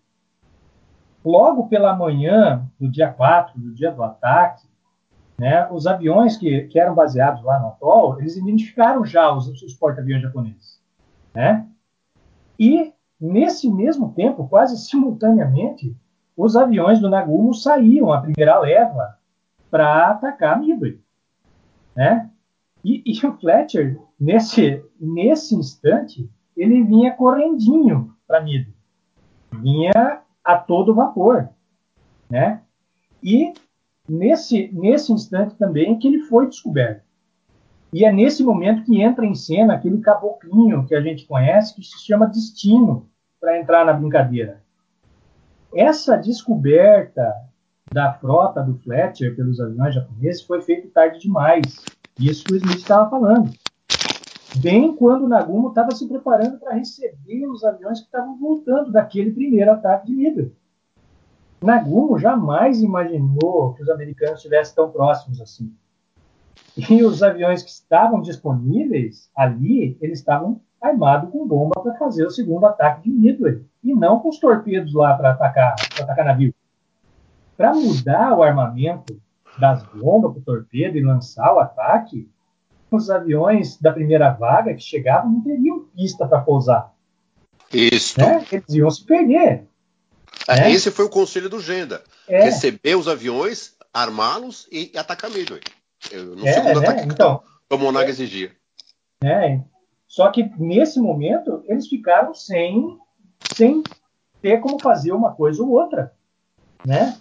logo pela manhã do dia 4, do dia do ataque, né, os aviões que, que eram baseados lá no atol, eles identificaram já os, os porta-aviões japoneses. Né? E, nesse mesmo tempo, quase simultaneamente, os aviões do Nagumo saíam, a primeira leva, para atacar Midway. Né? E, e, o Fletcher, nesse, nesse instante, ele vinha correndinho para Midway. Vinha a todo vapor. Né? E nesse, nesse instante também que ele foi descoberto. E é nesse momento que entra em cena aquele caboclinho que a gente conhece, que se chama Destino, para entrar na brincadeira. Essa descoberta da frota do Fletcher pelos aviões japoneses foi feita tarde demais. Isso que o Smith estava falando. Bem quando o Nagumo estava se preparando para receber os aviões que estavam voltando daquele primeiro ataque de Midway. Nagumo jamais imaginou que os americanos estivessem tão próximos assim. E os aviões que estavam disponíveis ali, eles estavam armados com bomba para fazer o segundo ataque de Midway, e não com os torpedos lá para atacar, atacar navio. Para mudar o armamento das bombas para o torpedo e lançar o ataque, os aviões da primeira vaga que chegavam não teriam pista para pousar. Isso. Né? Eles iam se perder. É. Esse foi o conselho do Genda. É. Receber os aviões, armá-los e atacar Midway. No é, segundo né? ataque então, que o Monarca exigia. É. Só que nesse momento eles ficaram sem, sem ter como fazer uma coisa ou outra. Né?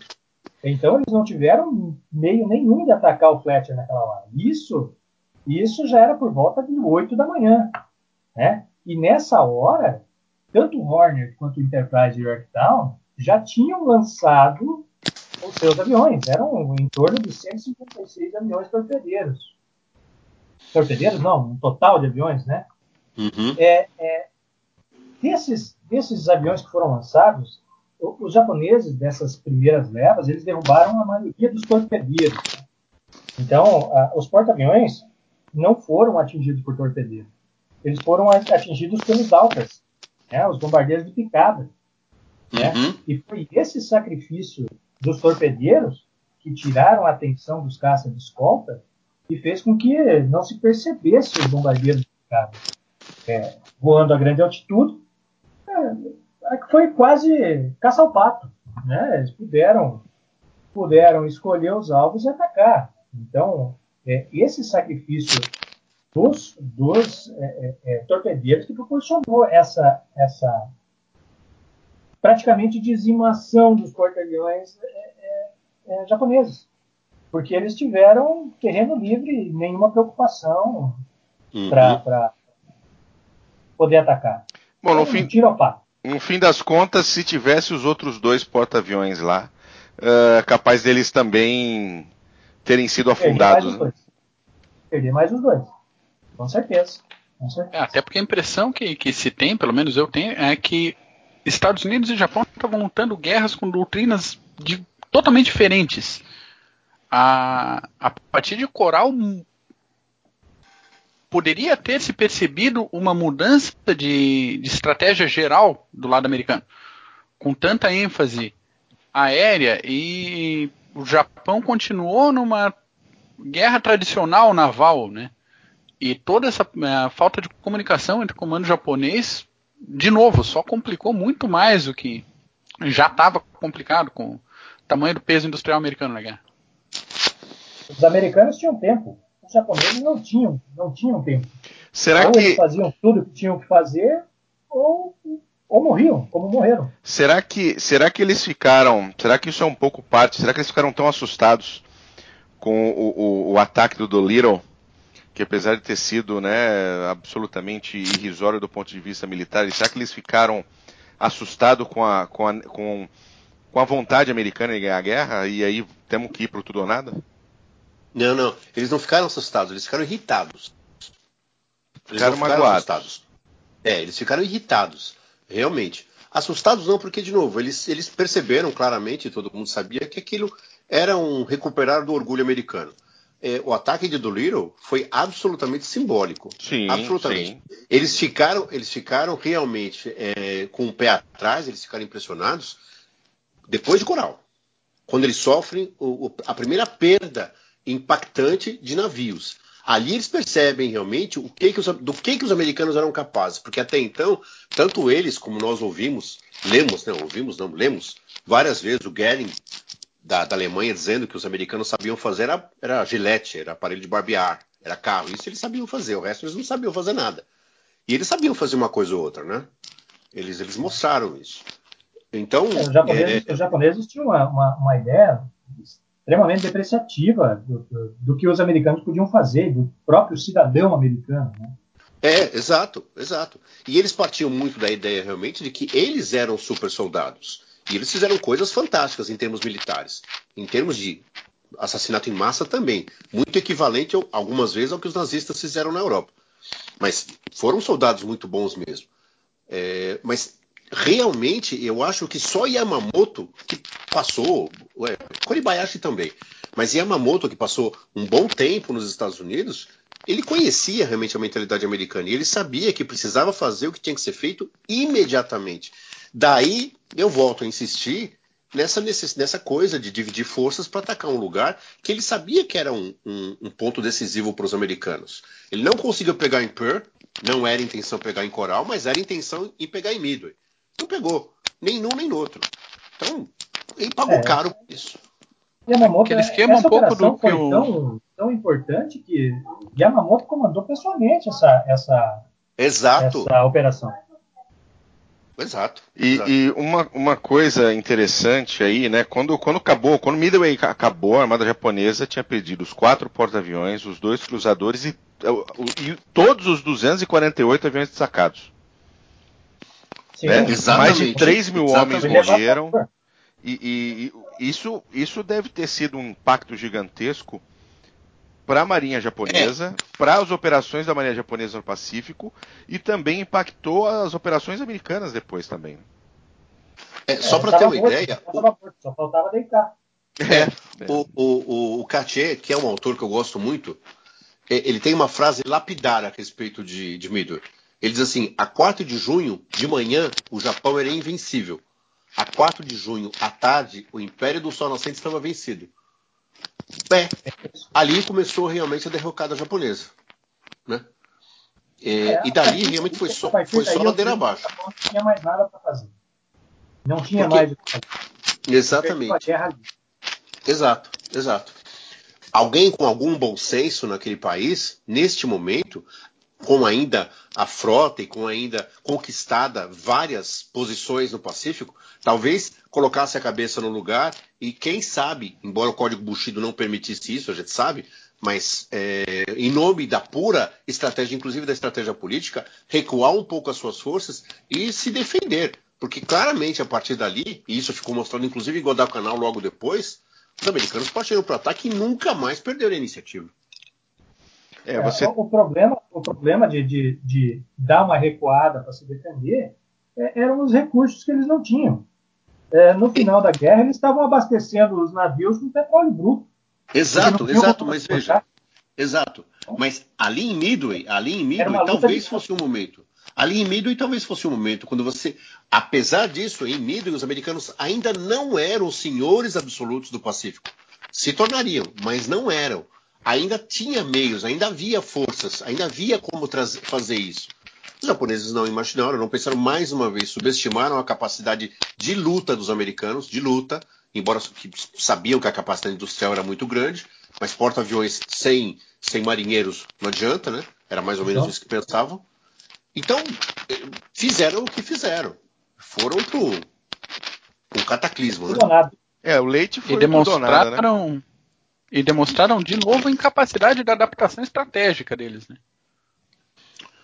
Então eles não tiveram meio nenhum de atacar o Fletcher naquela hora. Isso, isso já era por volta de 8 da manhã. Né? E nessa hora, tanto o Horner quanto o Enterprise e Yorktown já tinham lançado os seus aviões. Eram em torno de 156 aviões torpedeiros. Torpedeiros não, um total de aviões, né? Uhum. É, é, desses, desses aviões que foram lançados, os japoneses dessas primeiras levas, eles derrubaram a maioria dos torpedeiros. Então, a, os porta-aviões não foram atingidos por torpedeiros. Eles foram atingidos pelos Daltas, né, os bombardeiros de picada. Né? Uhum. E foi esse sacrifício dos torpedeiros que tiraram a atenção dos caças de escolta e fez com que não se percebesse os bombardeiros de picada. É, voando a grande altitude, é, foi quase caça ao pato. Né? Eles puderam, puderam escolher os alvos e atacar. Então, é, esse sacrifício dos, dos é, é, torpedeiros que proporcionou essa, essa praticamente dizimação dos porta-aviões japoneses. Porque eles tiveram terreno livre, nenhuma preocupação Uhum. para poder atacar. Bom, no Então, fim, tiro ao pato. No fim das contas, se tivesse os outros dois porta-aviões lá, é capaz deles também terem sido Perder mais afundados. os né? dois. Perder mais os dois. Com certeza. Com É, certeza. até porque a impressão que, que se tem, pelo menos eu tenho, é que Estados Unidos e Japão estavam lutando guerras com doutrinas de- totalmente diferentes. A, a partir de Coral poderia ter se percebido uma mudança de, de estratégia geral do lado americano, com tanta ênfase aérea e o Japão continuou numa guerra tradicional naval, né? E toda essa eh, falta de comunicação entre o comando japonês, de novo, só complicou muito mais o que já estava complicado com o tamanho do peso industrial americano na guerra. Os americanos tinham tempo. Os japoneses não tinham, não tinham tempo. Será ou que, eles faziam tudo que tinham que fazer, ou, ou morriam, como morreram. será que, será que eles ficaram, será que isso é um pouco parte, será que eles ficaram tão assustados com o, o- o ataque do Dolittle, que apesar de ter sido, né, absolutamente irrisório do ponto de vista militar, será que eles ficaram assustados com a, com a, com, com a vontade americana de ganhar a guerra e aí temos que ir pro tudo ou nada? Não, não. Eles não ficaram assustados, eles ficaram irritados. Eles Ficaram não magoados. assustados. É, eles ficaram irritados, realmente. Assustados não, porque, de novo, eles, eles perceberam claramente, todo mundo sabia, que aquilo era um recuperar do orgulho americano. É, o ataque de Dolittle foi absolutamente simbólico. Sim, absolutamente. sim. Eles ficaram, eles ficaram realmente é, com o pé atrás, eles ficaram impressionados depois de Coral. Quando eles sofrem o- o- a primeira perda impactante de navios. Ali eles percebem realmente o que que os, do que, que os americanos eram capazes, porque até então, tanto eles como nós ouvimos, lemos, não, ouvimos, não, lemos várias vezes o Goering da, da, Alemanha dizendo que os americanos sabiam fazer era, era gilete, era aparelho de barbear, era carro. Isso eles sabiam fazer, o resto eles não sabiam fazer nada. E eles sabiam fazer uma coisa ou outra, né? Eles, eles mostraram isso. Então. É, os, japoneses, é... os, japoneses, tinham uma, uma, uma ideia extremamente depreciativa do, do, do, que os americanos podiam fazer, do próprio cidadão americano. Né? É, exato, exato. E eles partiam muito da ideia realmente de que eles eram super soldados. E eles fizeram coisas fantásticas em termos militares. Em termos de assassinato em massa também. Muito equivalente, algumas vezes, ao que os nazistas fizeram na Europa. Mas foram soldados muito bons mesmo. É, mas realmente eu acho que só Yamamoto que passou, ué, Koribayashi também, mas Yamamoto que passou um bom tempo nos Estados Unidos, ele conhecia realmente a mentalidade americana e ele sabia que precisava fazer o que tinha que ser feito imediatamente. Daí eu volto a insistir nessa, nessa coisa de dividir forças para atacar um lugar que ele sabia que era um, um, um ponto decisivo para os americanos. Ele não conseguiu pegar em Pearl, não era intenção pegar em Coral, mas era intenção em pegar em Midway. Não pegou, nem num nem no outro. Então, ele pagou é. caro por isso. Yamamoto, Aquele esquema essa um pouco do foi eu... tão, tão importante que Yamamoto comandou pessoalmente essa, essa, Exato. essa operação. Exato. E, exato. e, uma, uma coisa interessante aí, né? Quando, quando acabou, quando Midway acabou, a Armada Japonesa tinha perdido os quatro porta-aviões, os dois cruzadores e, e, todos os 248 aviões destacados. Sim, né? Mais de 3 mil exatamente. homens morreram. E, e, isso, isso deve ter sido um impacto gigantesco para a Marinha Japonesa, é. para as operações da Marinha Japonesa no Pacífico e também impactou as operações americanas depois também. É, só para ter uma morto, ideia. Só faltava deitar. É, é. O, o, o Cartier, que é um autor que eu gosto muito, é, ele tem uma frase lapidar a respeito de, de Midway. Ele diz assim: a 4 de junho, de manhã, o Japão era invencível. A 4 de junho, à tarde, o Império do Sol Nascente estava vencido. É, ali começou realmente a derrocada japonesa. Né? É, é, e dali realmente foi só, foi só ladeira abaixo. Não tinha mais nada para fazer. Não tinha Porque... mais. Exatamente. Exato, exato. Alguém com algum bom senso naquele país, neste momento, com ainda a frota e com ainda conquistada várias posições no Pacífico, talvez colocasse a cabeça no lugar e quem sabe, embora o Código Bushido não permitisse isso, a gente sabe, mas é, em nome da pura estratégia, inclusive da estratégia política, recuar um pouco as suas forças e se defender. Porque claramente a partir dali, e isso ficou mostrado inclusive em Guadalcanal logo depois, os americanos partiram para o ataque e nunca mais perderam a iniciativa. É, você... o problema, o problema de, de, de dar uma recuada para se defender é, eram os recursos que eles não tinham. É, no final da guerra, eles estavam abastecendo os navios com petróleo bruto. Exato, exato, mas veja. Exato. Mas ali em Midway, ali em Midway, talvez de... fosse um momento. Ali em Midway talvez fosse um momento quando você, apesar disso, em Midway os americanos ainda não eram senhores absolutos do Pacífico. Se tornariam, mas não eram ainda tinha meios, ainda havia forças, ainda havia como fazer isso. Os japoneses não imaginaram, não pensaram mais uma vez, subestimaram a capacidade de luta dos americanos, de luta, embora sabiam que a capacidade industrial era muito grande, mas porta-aviões sem, sem marinheiros não adianta, né? Era mais ou menos então. isso que pensavam. Então, eh, fizeram o que fizeram. Foram pro, pro cataclismo, né? É, o leite foi e demonstraram, nada, né? E demonstraram de novo a incapacidade da adaptação estratégica deles, né?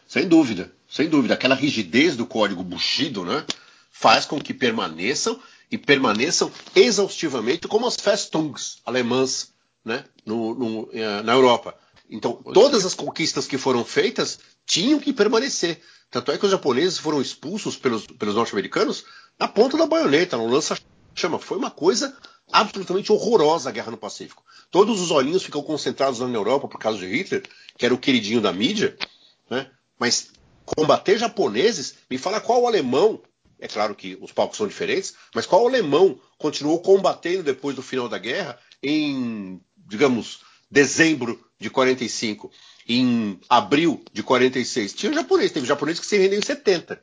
Sem dúvida, sem dúvida. Aquela rigidez do código Bushido, né? Faz com que permaneçam e permaneçam exaustivamente como as Festungs alemãs, né? No, no, eh, na Europa. Então, todas as conquistas que foram feitas tinham que permanecer. Tanto é que os japoneses foram expulsos pelos, pelos norte-americanos na ponta da baioneta, no lança-chama. Foi uma coisa absolutamente horrorosa a guerra no Pacífico. Todos os olhinhos ficam concentrados na Europa por causa de Hitler, que era o queridinho da mídia, né? mas combater japoneses, me fala qual alemão, é claro que os palcos são diferentes, mas qual alemão continuou combatendo depois do final da guerra em, digamos, dezembro de 45, em abril de 46. Tinha japonês, teve japonês que se rendeu em 70.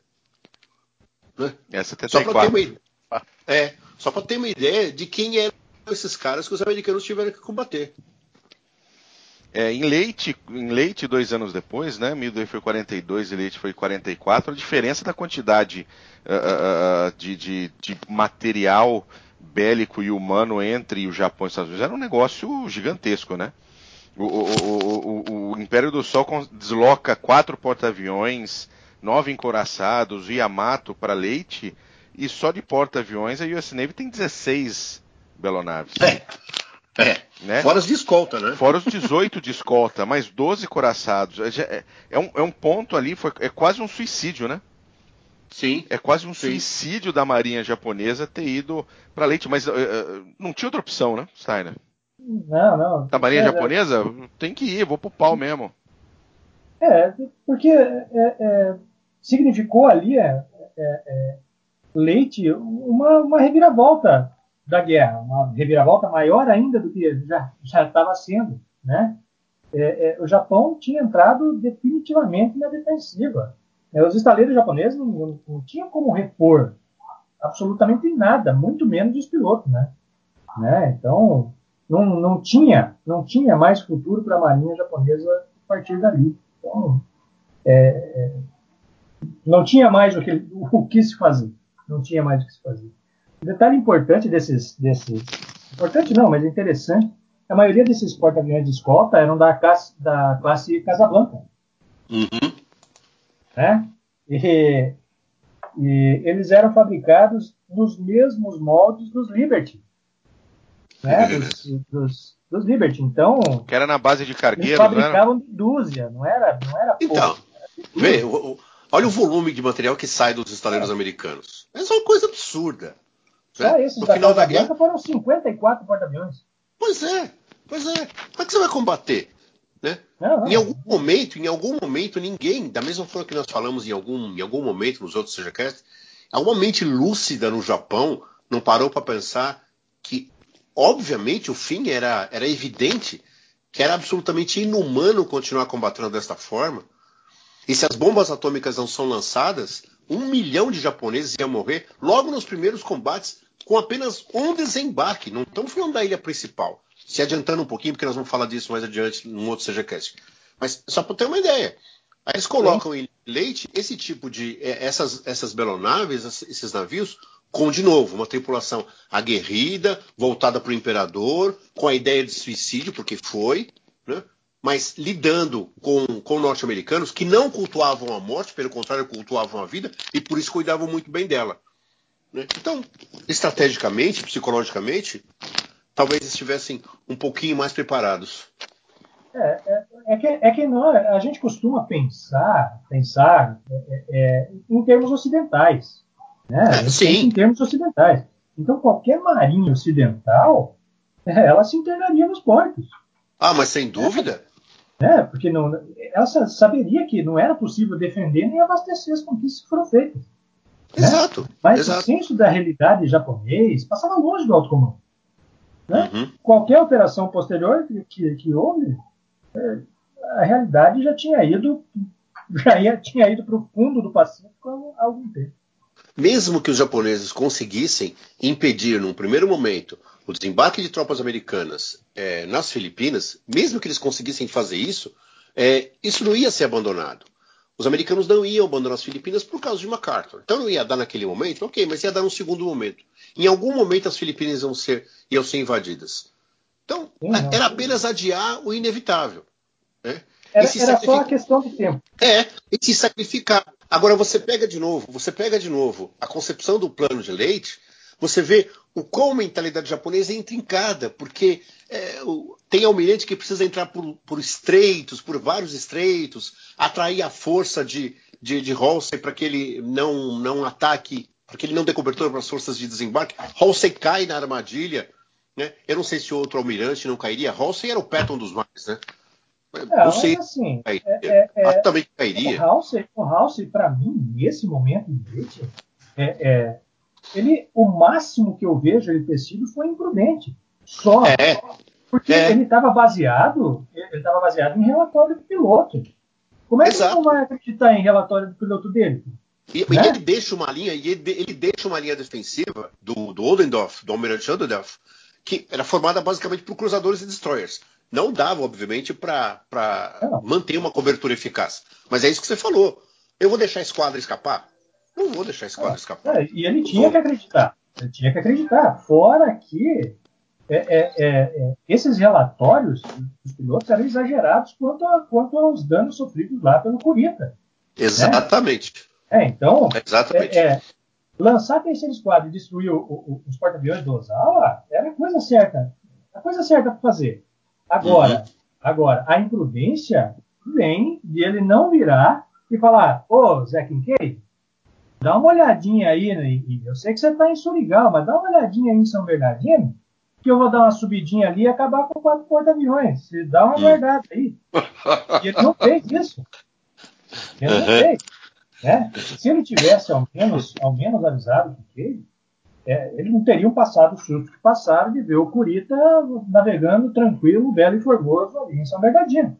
Né? É Só para 74. ter uma ideia. É, só para ter uma ideia de quem eram esses caras que os americanos tiveram que combater. É, em Leite, em Leite, dois anos depois, né? Midway foi 42 e Leite foi 44. A diferença da quantidade ah, ah, de, de- de material bélico e humano entre o Japão e os Estados Unidos era um negócio gigantesco, né? O, o- o- o- Império do Sol desloca quatro porta-aviões, nove encoraçados, Yamato para Leite, e só de porta-aviões a US Navy tem 16 belonaves. É. É. Né? Fora as de escolta, né? Fora os 18 de escolta, mais 12 coraçados. É, é- é um, é um ponto ali, foi, é quase um suicídio, né? Sim. É quase um Sim. suicídio da marinha japonesa ter ido para Leite, mas eh, não tinha outra opção, né, Steiner? Não, não. Da marinha É, japonesa, tem que ir, vou pro pau mesmo. É, porque é, é, significou ali é, é, Leite uma, uma reviravolta da guerra, uma reviravolta maior ainda do que já estava sendo, né? É, é, o Japão tinha entrado definitivamente na defensiva. É, os estaleiros japoneses não, não, não tinham como repor absolutamente nada, muito menos os pilotos, né? né? Então não, não tinha não tinha mais futuro para a marinha japonesa a partir dali. Então, é, é, não tinha mais o que, o que se fazer. Não tinha mais o que se fazer. Um detalhe importante desses, desses. Importante não, mas interessante. A maioria desses porta-aviões de escolta eram da classe, da classe Casablanca. Uhum. Né? E, e eles eram fabricados nos mesmos moldes dos Liberty. Né? Dos, dos, dos Liberty. Então, Que era na base de eles cargueiros, né? fabricavam de dúzia, não era, não era Então, pouco. vê, o- olha o volume de material que sai dos estaleiros americanos. É só uma coisa absurda. Só né? esses No da final da guerra. Foram 54 porta-aviões. Pois é, pois é. Como é que você vai combater? Né? Não, não. Em algum momento, em algum momento, ninguém, da mesma forma que nós falamos em algum, em algum momento nos outros SejaCast, alguma mente lúcida no Japão não parou para pensar que, obviamente, o fim era, era evidente, que era absolutamente inumano continuar combatendo desta forma. E se as bombas atômicas não são lançadas, um milhão de japoneses iam morrer logo nos primeiros combates com apenas um desembarque. Não estamos falando da ilha principal. Se adiantando um pouquinho, porque nós vamos falar disso mais adiante num outro SejaCast. Mas só para ter uma ideia. Aí eles colocam em leite esse tipo de. eh, essas, essas belonaves, esses navios, com, de novo, uma tripulação aguerrida, voltada para o imperador, com a ideia de suicídio, porque foi, né? Mas lidando com, com norte-americanos que não cultuavam a morte, pelo contrário, cultuavam a vida e por isso cuidavam muito bem dela. né? Então, estrategicamente, psicologicamente, talvez estivessem um pouquinho mais preparados. É que, é que não, a gente costuma pensar, pensar é, é, é, em termos ocidentais. Né? Sim. Em termos ocidentais. Então, qualquer marinha ocidental, é, <laughs> ela se internaria nos portos. Ah, mas sem dúvida. Né? Porque não, ela sa- saberia que não era possível defender nem abastecer as conquistas que foram feitas. né? Exato. Mas o exato. senso da realidade japonês passava longe do alto comando. né? Uhum. Qualquer operação posterior que, que, que houve, é, a realidade já tinha ido já ia, tinha ido para o fundo do Pacífico há algum tempo. Mesmo que os japoneses conseguissem impedir, num primeiro momento, o desembarque de tropas americanas eh, nas Filipinas, mesmo que eles conseguissem fazer isso, eh, isso não ia ser abandonado. Os americanos não iam abandonar as Filipinas por causa de MacArthur. Então não ia dar naquele momento, ok, mas ia dar num segundo momento. Em algum momento as Filipinas iam ser, iam ser invadidas. Então Sim, não. era apenas adiar o inevitável. né? Era, era só a questão de tempo. é, e se sacrificar. Agora você pega de novo, você pega de novo a concepção do plano de leite, você vê o quão a mentalidade japonesa é intrincada, porque é, o- tem almirante que precisa entrar por, por estreitos, por vários estreitos, atrair a força de, de, de Halsey para que ele não, não ataque, para que ele não dê cobertura para as forças de desembarque. Halsey cai na armadilha. Né? Eu não sei se outro almirante não cairia. Halsey era o Patton dos mares, né? É, não mas sei assim, se cairia. é- é- que também o cairia. House, o House para mim, nesse momento é, é, ele, o máximo que eu vejo ele ter sido foi imprudente. Só. É, Porque É. ele estava baseado, ele estava baseado em relatório do piloto. Como é que Exato. você não vai acreditar em relatório do piloto dele? E, e Né? ele deixa uma linha, e ele, ele deixa uma linha defensiva do, do Oldendorf, do Almirante Oldendorf, que era formada basicamente por cruzadores e destroyers. Não dava, obviamente, para manter uma cobertura eficaz. Mas é isso que você falou. Eu vou deixar a esquadra escapar? Não vou deixar a esquadra escapar. É, e ele tinha que acreditar. Ele tinha que acreditar. Fora que é, é, é, é, esses relatórios dos pilotos eram exagerados quanto, a- quanto aos danos sofridos lá pelo Curita. Exatamente. É, então, Exatamente. é, é, lançar a terceira esquadra e destruir o- o- os porta-aviões do Ozawa era a coisa certa. A coisa certa para fazer. Agora, agora, a imprudência vem de ele não virar e falar: Ô, Zé Kincaid, dá uma olhadinha aí. né, eu sei que você está em Surigal, mas dá uma olhadinha aí em São Bernardino, que eu vou dar uma subidinha ali e acabar com quatro porta-aviões. Você dá uma guardada aí. E ele não fez isso. Ele não fez. Né? Se ele tivesse ao menos, ao menos avisado que ele, é, eles não teriam passado o susto que passaram de ver o Curita navegando tranquilo, belo e formoso ali em São Bernardino.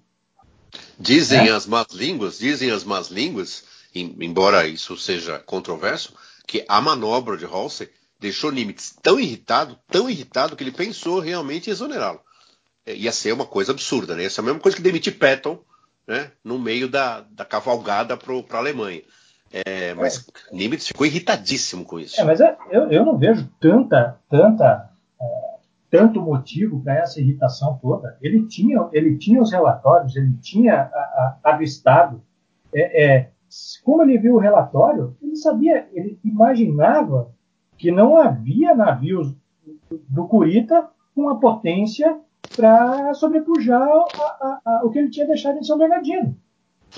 Dizem É? as más línguas, dizem as más línguas, embora isso seja controverso, que a manobra de Halsey deixou Nimitz tão irritado, tão irritado, que ele pensou realmente em exonerá-lo. É, Ia ser uma coisa absurda, né? Ia ser a mesma coisa que demitir Patton né, no meio da, da cavalgada para a Alemanha. É, mas Nimitz ficou irritadíssimo com isso. É, mas é- eu, eu não vejo tanta, tanta, é, tanto motivo para essa irritação toda. Ele tinha, ele tinha os relatórios, ele tinha avistado. É, é, como ele viu o relatório, ele sabia, ele imaginava que não havia navios do, Curita com a potência para sobrepujar a- a- a- o que ele tinha deixado em São Bernardino.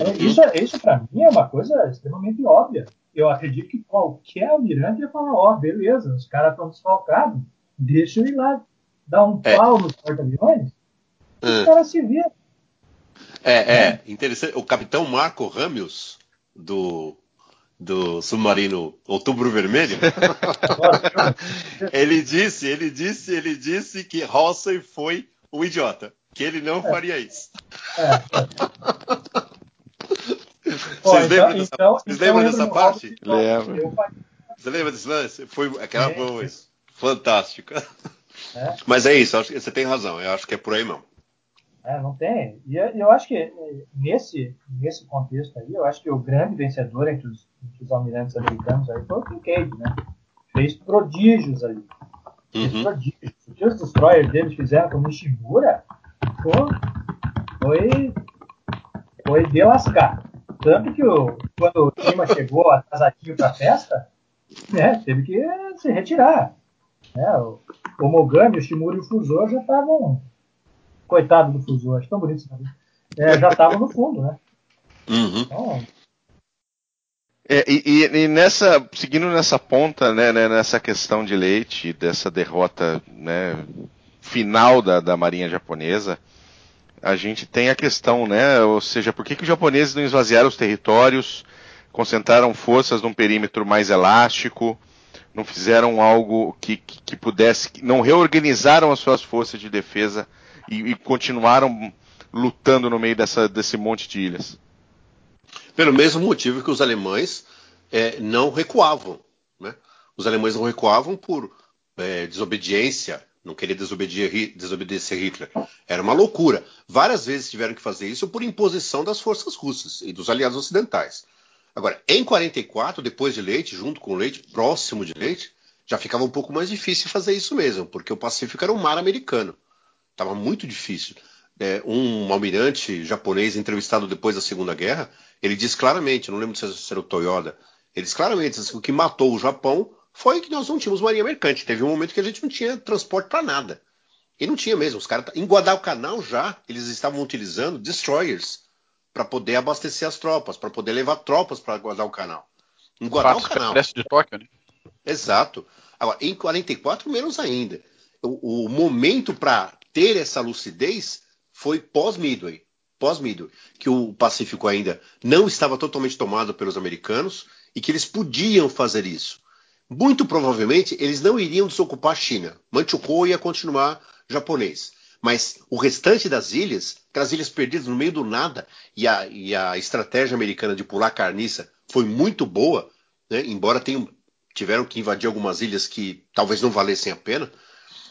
É, Isso, isso para mim é uma coisa extremamente óbvia. Eu acredito que qualquer almirante ia falar, ó, beleza, os caras estão desfalcados, deixa eu ir lá dar um É. pau nos porta-aviões, Hum. os caras se viram. É, é, interessante. O capitão Marco Ramius, do, do submarino Outubro Vermelho, ele disse, ele disse, ele disse que Halsey foi um idiota, que ele não faria isso. Ó, Vocês lembram então- dessa, então- vocês então lembram dessa parte? do- Lembro. Você lembra desse lance? Foi aquela É. boa isso. Fantástica. né? Mas é isso, acho que você tem razão. Eu acho que é por aí mesmo. É, não tem. E eu, acho que eh, nesse, nesse contexto aí, eu acho que o grande vencedor entre os, entre os almirantes americanos aí foi o Kincaid, né? Fez prodígios ali. Fez Uhum. prodígios. O que os destroyers deles fizeram com o Nishimura foi, foi de lascar. Tanto que o, quando o clima chegou atrasadinho para a festa, né, teve que se retirar. Né? O, o Mogami, o Shimura e o Fusor já estavam. Coitado do Fusor, acho tão bonito. É, já estavam no fundo, né? Uhum. Então, É, e, e- e nessa, seguindo nessa ponta, né, né, nessa questão de leite, dessa derrota né, final da, da marinha japonesa, a gente tem a questão, né, ou seja, por que, que os japoneses não esvaziaram os territórios, concentraram forças num perímetro mais elástico, não fizeram algo que, que, que pudesse, não reorganizaram as suas forças de defesa e, e continuaram lutando no meio dessa, desse monte de ilhas? Pelo mesmo motivo que os alemães é, não recuavam. Né? Os alemães não recuavam por é, desobediência, não querer desobedecer, desobedecer Hitler. Era uma loucura. Várias vezes tiveram que fazer isso por imposição das forças russas e dos aliados ocidentais. Agora, em 44, depois de Leite, junto com Leite, próximo de Leite, já ficava um pouco mais difícil fazer isso mesmo, porque o Pacífico era um mar americano. Estava muito difícil. É, um almirante japonês entrevistado depois da Segunda Guerra, ele diz claramente, não lembro se era o Toyoda, ele diz claramente assim, o que matou o Japão foi que nós não tínhamos marinha mercante. Teve um momento que a gente não tinha transporte para nada. E não tinha mesmo. Os caras, em Guadalcanal já, eles estavam utilizando destroyers para poder abastecer as tropas, para poder levar tropas para Guadalcanal. Em Guadalcanal. Expresso de Tóquio, né? Exato. Agora, em 44, menos ainda. O, o momento para ter essa lucidez foi pós-Midway. Pós-Midway. Que o Pacífico ainda não estava totalmente tomado pelos americanos e que eles podiam fazer isso. Muito provavelmente, eles não iriam desocupar a China. Manchukuo ia continuar japonês. Mas o restante das ilhas, aquelas ilhas perdidas no meio do nada, e a, e a estratégia americana de pular carniça foi muito boa, né? embora tenham, tiveram que invadir algumas ilhas que talvez não valessem a pena,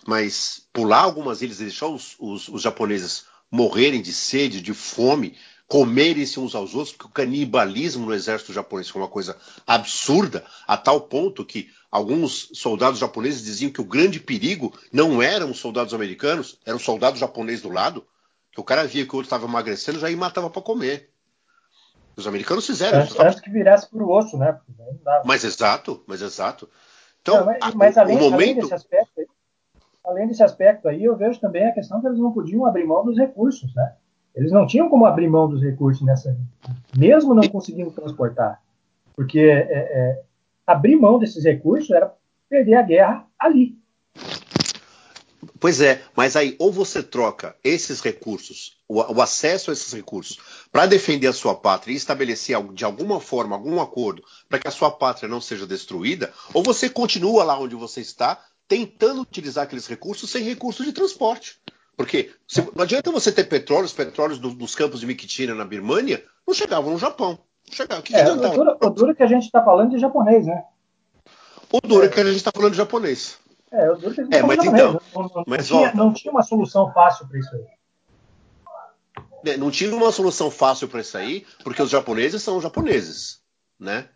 mas pular algumas ilhas e deixar os, os, os japoneses morrerem de sede, de fome, comerem-se uns aos outros, porque o canibalismo no exército japonês foi uma coisa absurda, a tal ponto que alguns soldados japoneses diziam que o grande perigo não eram os soldados americanos, eram os soldados japoneses do lado, que o cara via que o outro estava emagrecendo já ia matava para comer. Os americanos fizeram antes, isso. Antes que virasse pro osso, né? Mas exato, mas exato. Então, não, mas, mas além, o momento... além desse aspecto, além desse aspecto aí, eu vejo também a questão que eles não podiam abrir mão dos recursos, né? Eles não tinham como abrir mão dos recursos nessa, mesmo não conseguindo transportar, porque é, é, abrir mão desses recursos era perder a guerra ali. Pois é, mas aí ou você troca esses recursos, o, o acesso a esses recursos, para defender a sua pátria e estabelecer de alguma forma algum acordo para que a sua pátria não seja destruída, ou você continua lá onde você está, tentando utilizar aqueles recursos sem recursos de transporte. Porque se, não adianta você ter petróleo, os petróleos do, dos campos de Mikitina na Birmania não chegavam no Japão. Não chegava. O que, é, que o, duro, o duro que a gente está falando de japonês, né? O duro é, que a gente está falando de japonês. É, o duro que a gente é, tá mas então, não, não, mas tinha, não tinha uma solução fácil para isso aí. É, não tinha uma solução fácil para isso aí, porque os japoneses são japoneses, né?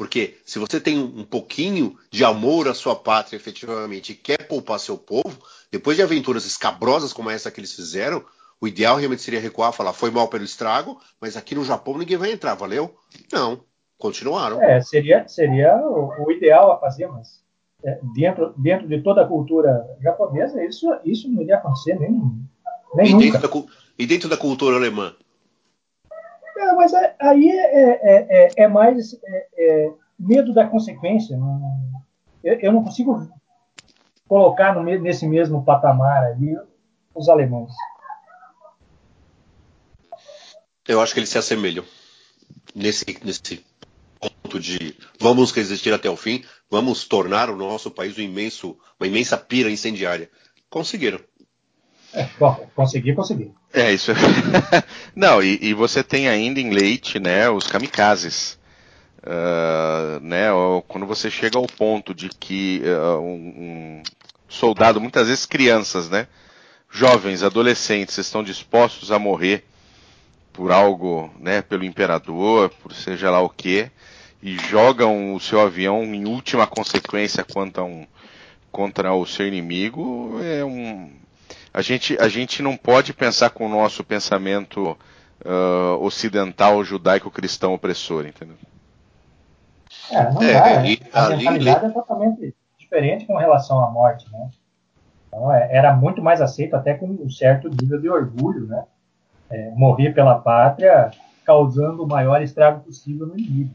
Porque se você tem um pouquinho de amor à sua pátria efetivamente e quer poupar seu povo, depois de aventuras escabrosas como essa que eles fizeram, o ideal realmente seria recuar, falar foi mal pelo estrago, mas aqui no Japão ninguém vai entrar, valeu? Não, continuaram. É, seria, seria o, o ideal a fazer, mas é, dentro, dentro de toda a cultura japonesa, isso, isso não iria acontecer nem, nem e nunca. Dentro da, e dentro da cultura alemã? É, mas é, aí é, é, é, é mais medo da consequência. Eu, eu não consigo colocar no, nesse mesmo patamar aí os alemães. Eu acho que eles se assemelham nesse, nesse ponto de vamos resistir até o fim, vamos tornar o nosso país um imenso, uma imensa pira incendiária. Conseguiram. É, bom, consegui, consegui. É isso. <laughs> Não, e, e, você tem ainda em leite, né, os kamikazes. Uh, né, quando você chega ao ponto de que uh, um, soldado, muitas vezes crianças, né? Jovens, adolescentes estão dispostos a morrer por algo, né? Pelo imperador, por seja lá o que, e jogam o seu avião em última consequência contra, um, contra o seu inimigo, é um. A gente, a gente não pode pensar com o nosso pensamento uh, ocidental, judaico-cristão opressor, entendeu? É, não é, dá, né? A mentalidade é totalmente diferente com relação à morte, né? Então, é, era muito mais aceito até com um certo nível de orgulho, né? É, morrer pela pátria causando o maior estrago possível no inimigo.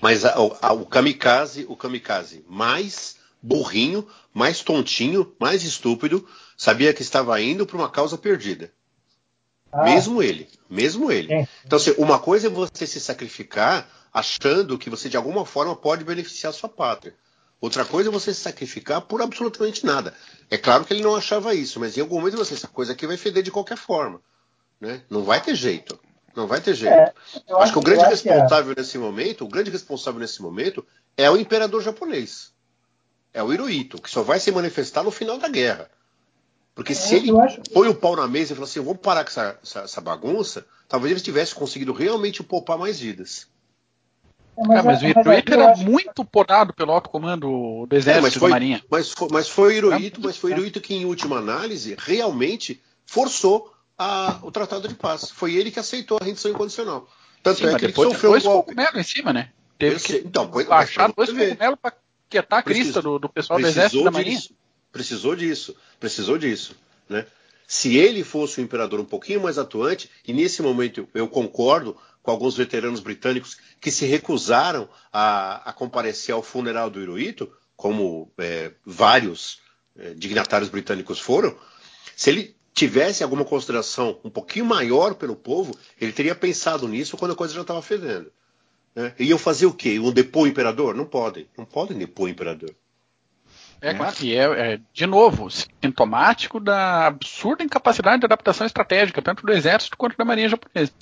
Mas a, a, o kamikaze, o kamikaze mais burrinho, mais tontinho, mais estúpido, sabia que estava indo para uma causa perdida. Ah. Mesmo ele, mesmo ele. É. Então, assim, uma coisa é você se sacrificar achando que você de alguma forma pode beneficiar a sua pátria. Outra coisa é você se sacrificar por absolutamente nada. É claro que ele não achava isso, mas em algum momento você, essa coisa aqui vai feder de qualquer forma. Né? Não vai ter jeito. Não vai ter jeito. É, acho, acho, que o grande é. responsável que... nesse momento, o grande responsável nesse momento é o imperador japonês. É o Hirohito, que só vai se manifestar no final da guerra. Porque é, se ele põe o pau na mesa e fala assim, vamos parar com essa, essa, essa bagunça, talvez ele tivesse conseguido realmente poupar mais vidas. É, mas, é, mas o Hirohito era acho... muito podado pelo alto comando do exército é, mas foi, da marinha. Mas foi, mas foi o Hirohito, mas foi o Hirohito que em última análise realmente forçou a, o tratado de paz. Foi ele que aceitou a rendição incondicional. Tanto Sim, é que depois, ele sofreu depois um golpe. em cima, né? Teve que então, baixar dois cogumelos para quietar a crista do, do pessoal do exército da marinha. Disso, precisou disso, precisou disso, né? Se ele fosse o imperador um pouquinho mais atuante, e nesse momento eu concordo com alguns veteranos britânicos que se recusaram a, a comparecer ao funeral do Hirohito, como é, vários é, dignatários britânicos foram, se ele tivesse alguma consideração um pouquinho maior pelo povo, ele teria pensado nisso quando a coisa já estava fedendo. Né? Iam fazer o quê? Iam depor o imperador? Não podem. Não podem depor o imperador. É claro, e é, é, de novo, sintomático da absurda incapacidade de adaptação estratégica, tanto do exército quanto da marinha japonesa.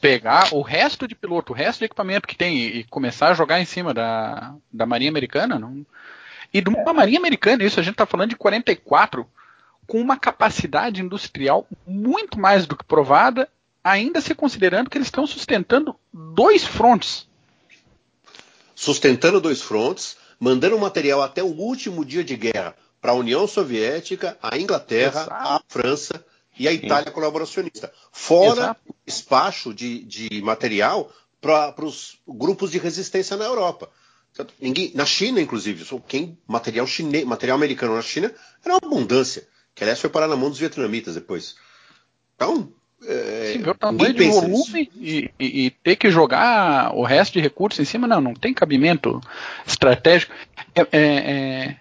Pegar o resto de piloto, o resto de equipamento que tem e, e começar a jogar em cima da, da marinha americana, não, e de uma marinha americana, isso a gente está falando de 44, com uma capacidade industrial muito mais do que provada, ainda se considerando que eles estão sustentando dois frontes. Sustentando dois frontes, mandando material até o último dia de guerra para a União Soviética, a Inglaterra, Exato. a França e a Itália Sim. colaboracionista. Fora Exato. o despacho de, de material para os grupos de resistência na Europa. Ninguém, na China, inclusive, quem material chinês, material americano na China era uma abundância, que aliás foi parar na mão dos vietnamitas depois. Então, é, Sim, ver o tamanho de volume e, e, e, ter que jogar o resto de recursos em cima, não, não tem cabimento estratégico. É, é, é,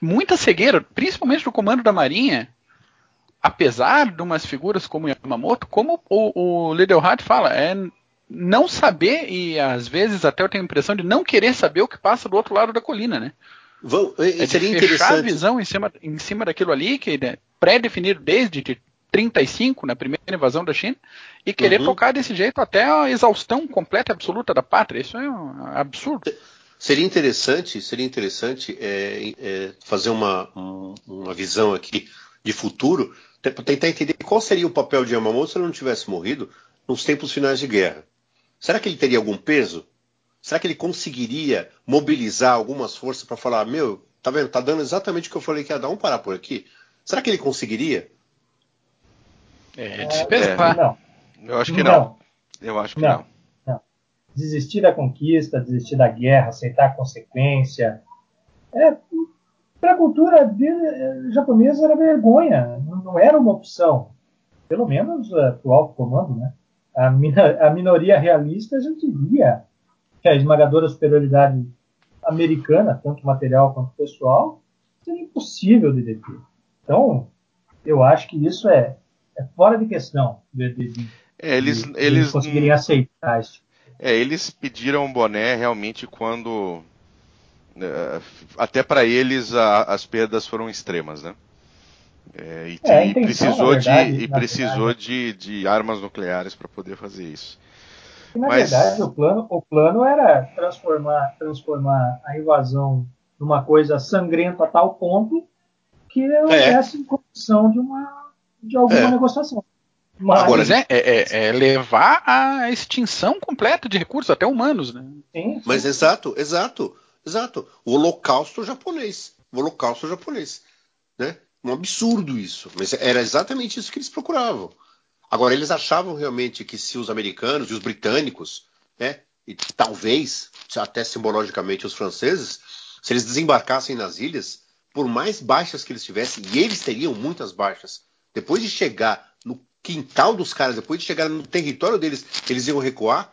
muita cegueira, principalmente do comando da Marinha, apesar de umas figuras como Yamamoto, como o, o Lidelhard fala, é não saber e às vezes até eu tenho a impressão de não querer saber o que passa do outro lado da colina, né? Vão, é seria fechar a visão em cima, em cima daquilo ali que é pré-definido desde 35 na primeira invasão da China e querer uhum. tocar desse jeito até a exaustão completa e absoluta da pátria. Isso é um absurdo. Seria interessante, seria interessante é, é, fazer uma, um, uma visão aqui de futuro, tentar entender qual seria o papel de Yamamoto se ele não tivesse morrido nos tempos finais de guerra. Será que ele teria algum peso? Será que ele conseguiria mobilizar algumas forças para falar, meu, tá vendo, tá dando exatamente o que eu falei que ia dar, um parar por aqui? Será que ele conseguiria? É, é Não. Eu acho que não. não. Eu acho que não. não. não. Desistir da conquista, desistir da guerra, aceitar a consequência. É, para a cultura dele, japonesa era vergonha, não era uma opção. Pelo menos uh, para o alto comando, né? a, a minoria realista, a gente via que a esmagadora superioridade americana, tanto material quanto pessoal, seria impossível de deter. Então, eu acho que isso é, é fora de questão de, de, de, é, eles, de eles conseguirem aceitar isso. É, eles pediram boné realmente quando é, até para eles a, as perdas foram extremas, né? É, e, é, intenção, precisou, verdade, de, e precisou de, de, armas nucleares para poder fazer isso. E, na Mas... verdade, o plano, o plano era transformar, transformar a invasão numa coisa sangrenta a tal ponto que houvesse é. condição de, uma, de alguma é. negociação. Mas... Agora, é, é, é, levar à extinção completa de recursos, até humanos, né? Sim, sim. Mas exato, exato, exato. O holocausto japonês. O holocausto japonês. Né? um absurdo isso. Mas era exatamente isso que eles procuravam. Agora, eles achavam realmente que se os americanos e os britânicos, né, e talvez, até simbologicamente, os franceses, se eles desembarcassem nas ilhas, por mais baixas que eles tivessem, e eles teriam muitas baixas, depois de chegar no quintal dos caras, depois de chegar no território deles, eles iam recuar.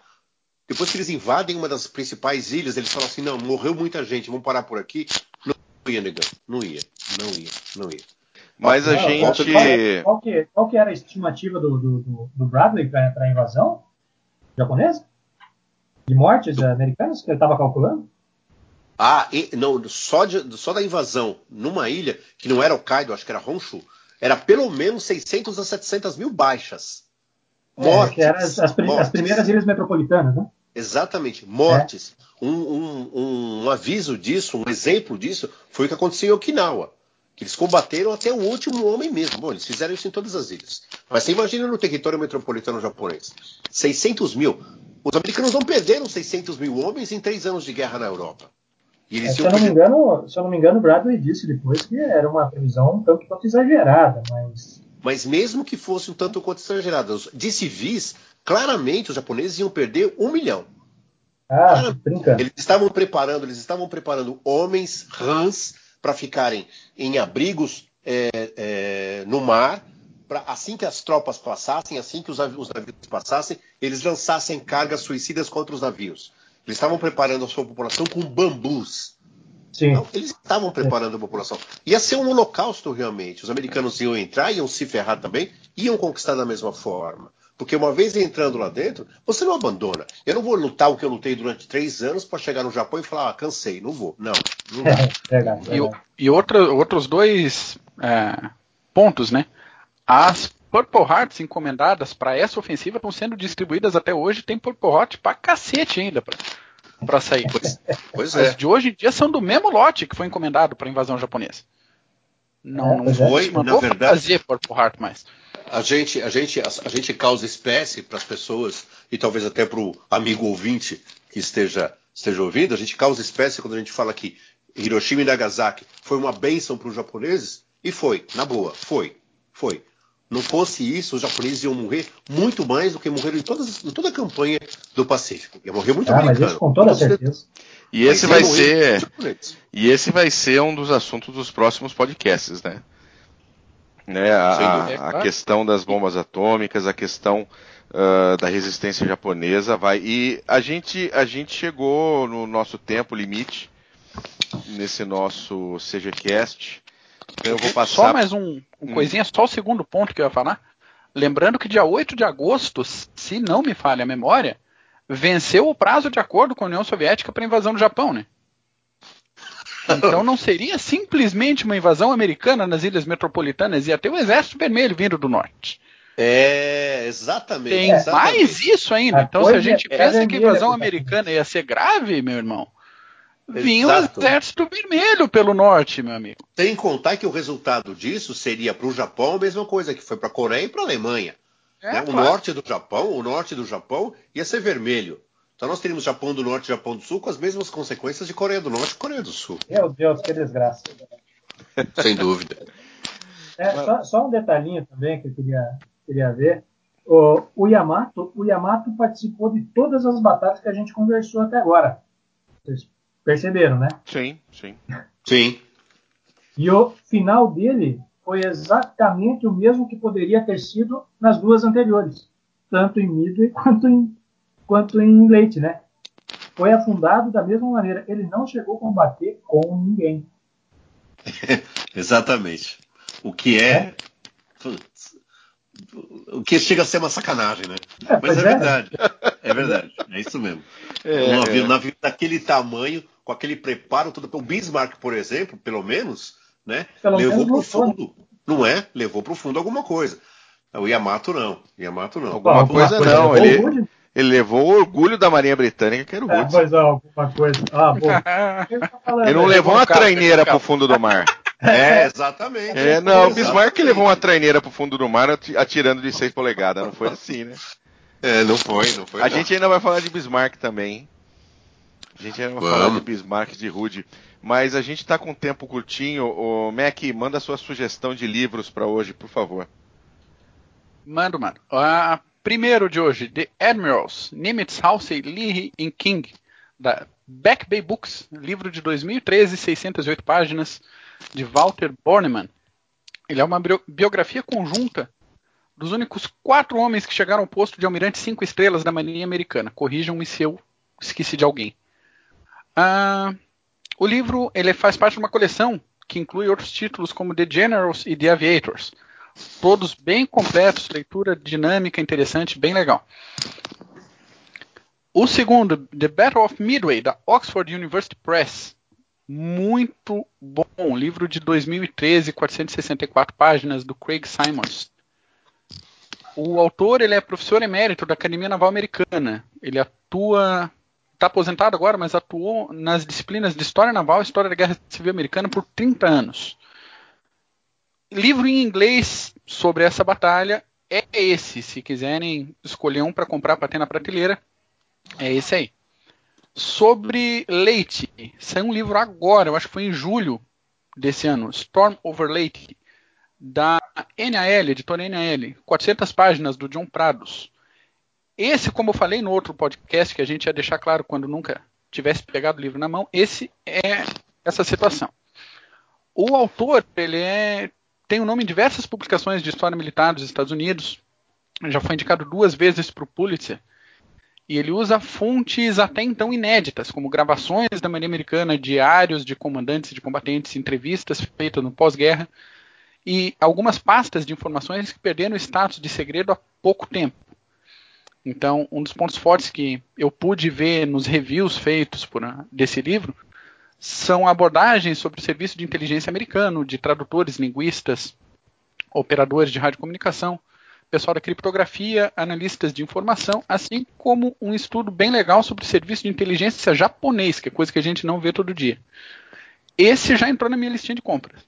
Depois que eles invadem uma das principais ilhas, eles falam assim: não, morreu muita gente, vamos parar por aqui. Não ia, negão. Não ia, não ia, não ia. Mas a gente. Qual, qual, que, qual que era a estimativa do, do, do Bradley para a invasão japonesa? De mortes americanas que ele estava calculando? Ah, e, não, só, de, só da invasão numa ilha, que não era Hokkaido, acho que era Honshu, era pelo menos 600 a 700 mil baixas. Mortes. É, que eram as, as, mortes. as, primeiras ilhas metropolitanas, né? Exatamente, mortes. É. Um, um, um, aviso disso, um exemplo disso, foi o que aconteceu em Okinawa que eles combateram até o último homem mesmo. Bom, eles fizeram isso em todas as ilhas. Mas você imagina no território metropolitano japonês, 600 mil. Os americanos não perderam 600 mil homens em três anos de guerra na Europa. É, se, eu não me engano, se eu não me engano, Bradley disse depois que era uma previsão um tanto quanto exagerada, mas... Mas mesmo que fosse um tanto quanto exagerada, de civis, claramente os japoneses iam perder um milhão. Ah, brincando. Eles estavam preparando, eles estavam preparando homens, rãs, para ficarem em abrigos é, é, no mar, para assim que as tropas passassem, assim que os, os navios passassem, eles lançassem cargas suicidas contra os navios. Eles estavam preparando a sua população com bambus. Então, eles estavam preparando a população. Ia ser um holocausto realmente. Os americanos iam entrar, iam se ferrar também, iam conquistar da mesma forma. Porque uma vez entrando lá dentro, você não abandona. Eu não vou lutar o que eu lutei durante três anos para chegar no Japão e falar, ah, cansei, não vou. Não, não dá. <laughs> verdade, E, o- verdade. e outra- outros dois é, pontos, né? As Purple Hearts encomendadas para essa ofensiva estão sendo distribuídas até hoje. Tem Purple Heart pra cacete ainda pra, pra sair. Pois, pois As é. de hoje em dia são do mesmo lote que foi encomendado para invasão japonesa. Não, É, não pois é. Foi, na verdade- fazer Purple Heart mais. A gente, a, gente, a, a gente causa espécie para as pessoas, e talvez até para o amigo ouvinte que esteja, esteja ouvindo, a gente causa espécie quando a gente fala que Hiroshima e Nagasaki foi uma bênção para os japoneses, e foi, na boa, foi, foi. Não fosse isso, os japoneses iam morrer muito mais do que morreram em, todas, em toda a campanha do Pacífico. Ia morrer muito Ah, mas americano. isso com toda certeza. E esse vai ser. E esse vai ser um dos assuntos dos próximos podcasts, né? Né, a, Sem a- dúvida. A claro. questão das bombas atômicas, a questão ah, da resistência japonesa vai. E a gente, a gente chegou no nosso tempo limite nesse nosso CGCast. Eu vou passar. Só mais um, um Hum. coisinha, só o segundo ponto que eu ia falar. Lembrando que dia 8 de agosto, se não me falha a memória, venceu o prazo de acordo com a União Soviética para a invasão do Japão, né? Então não seria simplesmente uma invasão americana nas ilhas metropolitanas, ia ter o exército vermelho vindo do norte. É, exatamente. Tem exatamente. mais isso ainda. A Então se a gente é pensa que a invasão americana ia ser grave, meu irmão, vinha o Exato. exército vermelho pelo norte, meu amigo. Sem contar que o resultado disso seria para o Japão a mesma coisa que foi para a Coreia e para a Alemanha. É, né? O claro. norte do Japão, o norte do Japão ia ser vermelho. Então nós teríamos Japão do Norte e Japão do Sul com as mesmas consequências de Coreia do Norte e Coreia do Sul. Meu Deus, que desgraça. <laughs> Sem dúvida. É, só, só um detalhinho também que eu queria, queria ver. O, o, Yamato, o Yamato participou de todas as batalhas que a gente conversou até agora. Vocês perceberam, né? Sim, sim. Sim. E o final dele foi exatamente o mesmo que poderia ter sido nas duas anteriores, tanto em Midway <laughs> quanto em, quanto em Leite, né? Foi afundado da mesma maneira. Ele não chegou a combater com ninguém. <laughs> Exatamente. O que é. Putz, o que chega a ser uma sacanagem, né? É, Mas é é. verdade. É verdade. É isso mesmo. É, um navio, é. navio daquele tamanho, com aquele preparo todo. O Bismarck, por exemplo, pelo menos, né? Pelo levou menos para o fundo. Não é? Levou para o fundo alguma coisa. O Yamato não. Yamato não. Alguma Bom, coisa alguma não, ele- Ele levou o orgulho da Marinha Britânica, que era o É, pois é, alguma coisa. Ah, bom. Falando, <laughs> Ele não né? levou uma cara, traineira um pro fundo do mar. <laughs> É, exatamente. É, não, o. Bismarck levou uma traineira pro fundo do mar ati- atirando de 6 polegadas. Não foi assim, né? É, não foi, não foi. A não. gente ainda vai falar de Bismarck também. A gente ainda vai falar de Bismarck, de Rude. Mas a gente tá com um tempo curtinho. O Mac, manda sua sugestão de livros pra hoje, por favor. Mando, mano. Ah, primeiro de hoje, The Admirals, Nimitz, Halsey, Lee e King, da Back Bay Books, livro de 2013, 608 páginas, de Walter Bornemann. Ele é uma bio- biografia conjunta dos únicos quatro homens que chegaram ao posto de almirante cinco estrelas da Marinha Americana. Corrijam-me se eu esqueci de alguém. Ah, o livro ele faz parte de uma coleção que inclui outros títulos como The Generals e The Aviators todos bem completos, leitura dinâmica, interessante, bem legal. O segundo, The Battle of Midway, da Oxford University Press. Muito bom, livro de 2013, 464 páginas, do Craig Simons. O autor ele é professor emérito da Academia Naval Americana. Ele atua, está aposentado agora, mas atuou nas disciplinas de História Naval e História da Guerra Civil Americana por 30 anos livro em inglês sobre essa batalha é esse. Se quiserem escolher um para comprar para ter na prateleira, é esse aí. Sobre Leite, saiu um livro agora, eu acho que foi em julho desse ano, Storm Over Leyte, da NAL, editora NAL, 400 páginas do John Prados. Esse, como eu falei no outro podcast, que a gente ia deixar claro quando nunca tivesse pegado o livro na mão, esse é essa situação. O autor, ele é tem o nome em diversas publicações de história militar dos Estados Unidos. Já foi indicado duas vezes para o Pulitzer. E ele usa fontes até então inéditas, como gravações da Marinha Americana, diários de comandantes e de combatentes, entrevistas feitas no pós-guerra e algumas pastas de informações que perderam o status de segredo há pouco tempo. Então, um dos pontos fortes que eu pude ver nos reviews feitos por, ah, desse livro são abordagens sobre o serviço de inteligência americano, de tradutores, linguistas, operadores de radiocomunicação, pessoal da criptografia, analistas de informação, assim como um estudo bem legal sobre o serviço de inteligência japonês, que é coisa que a gente não vê todo dia. Esse já entrou na minha listinha de compras.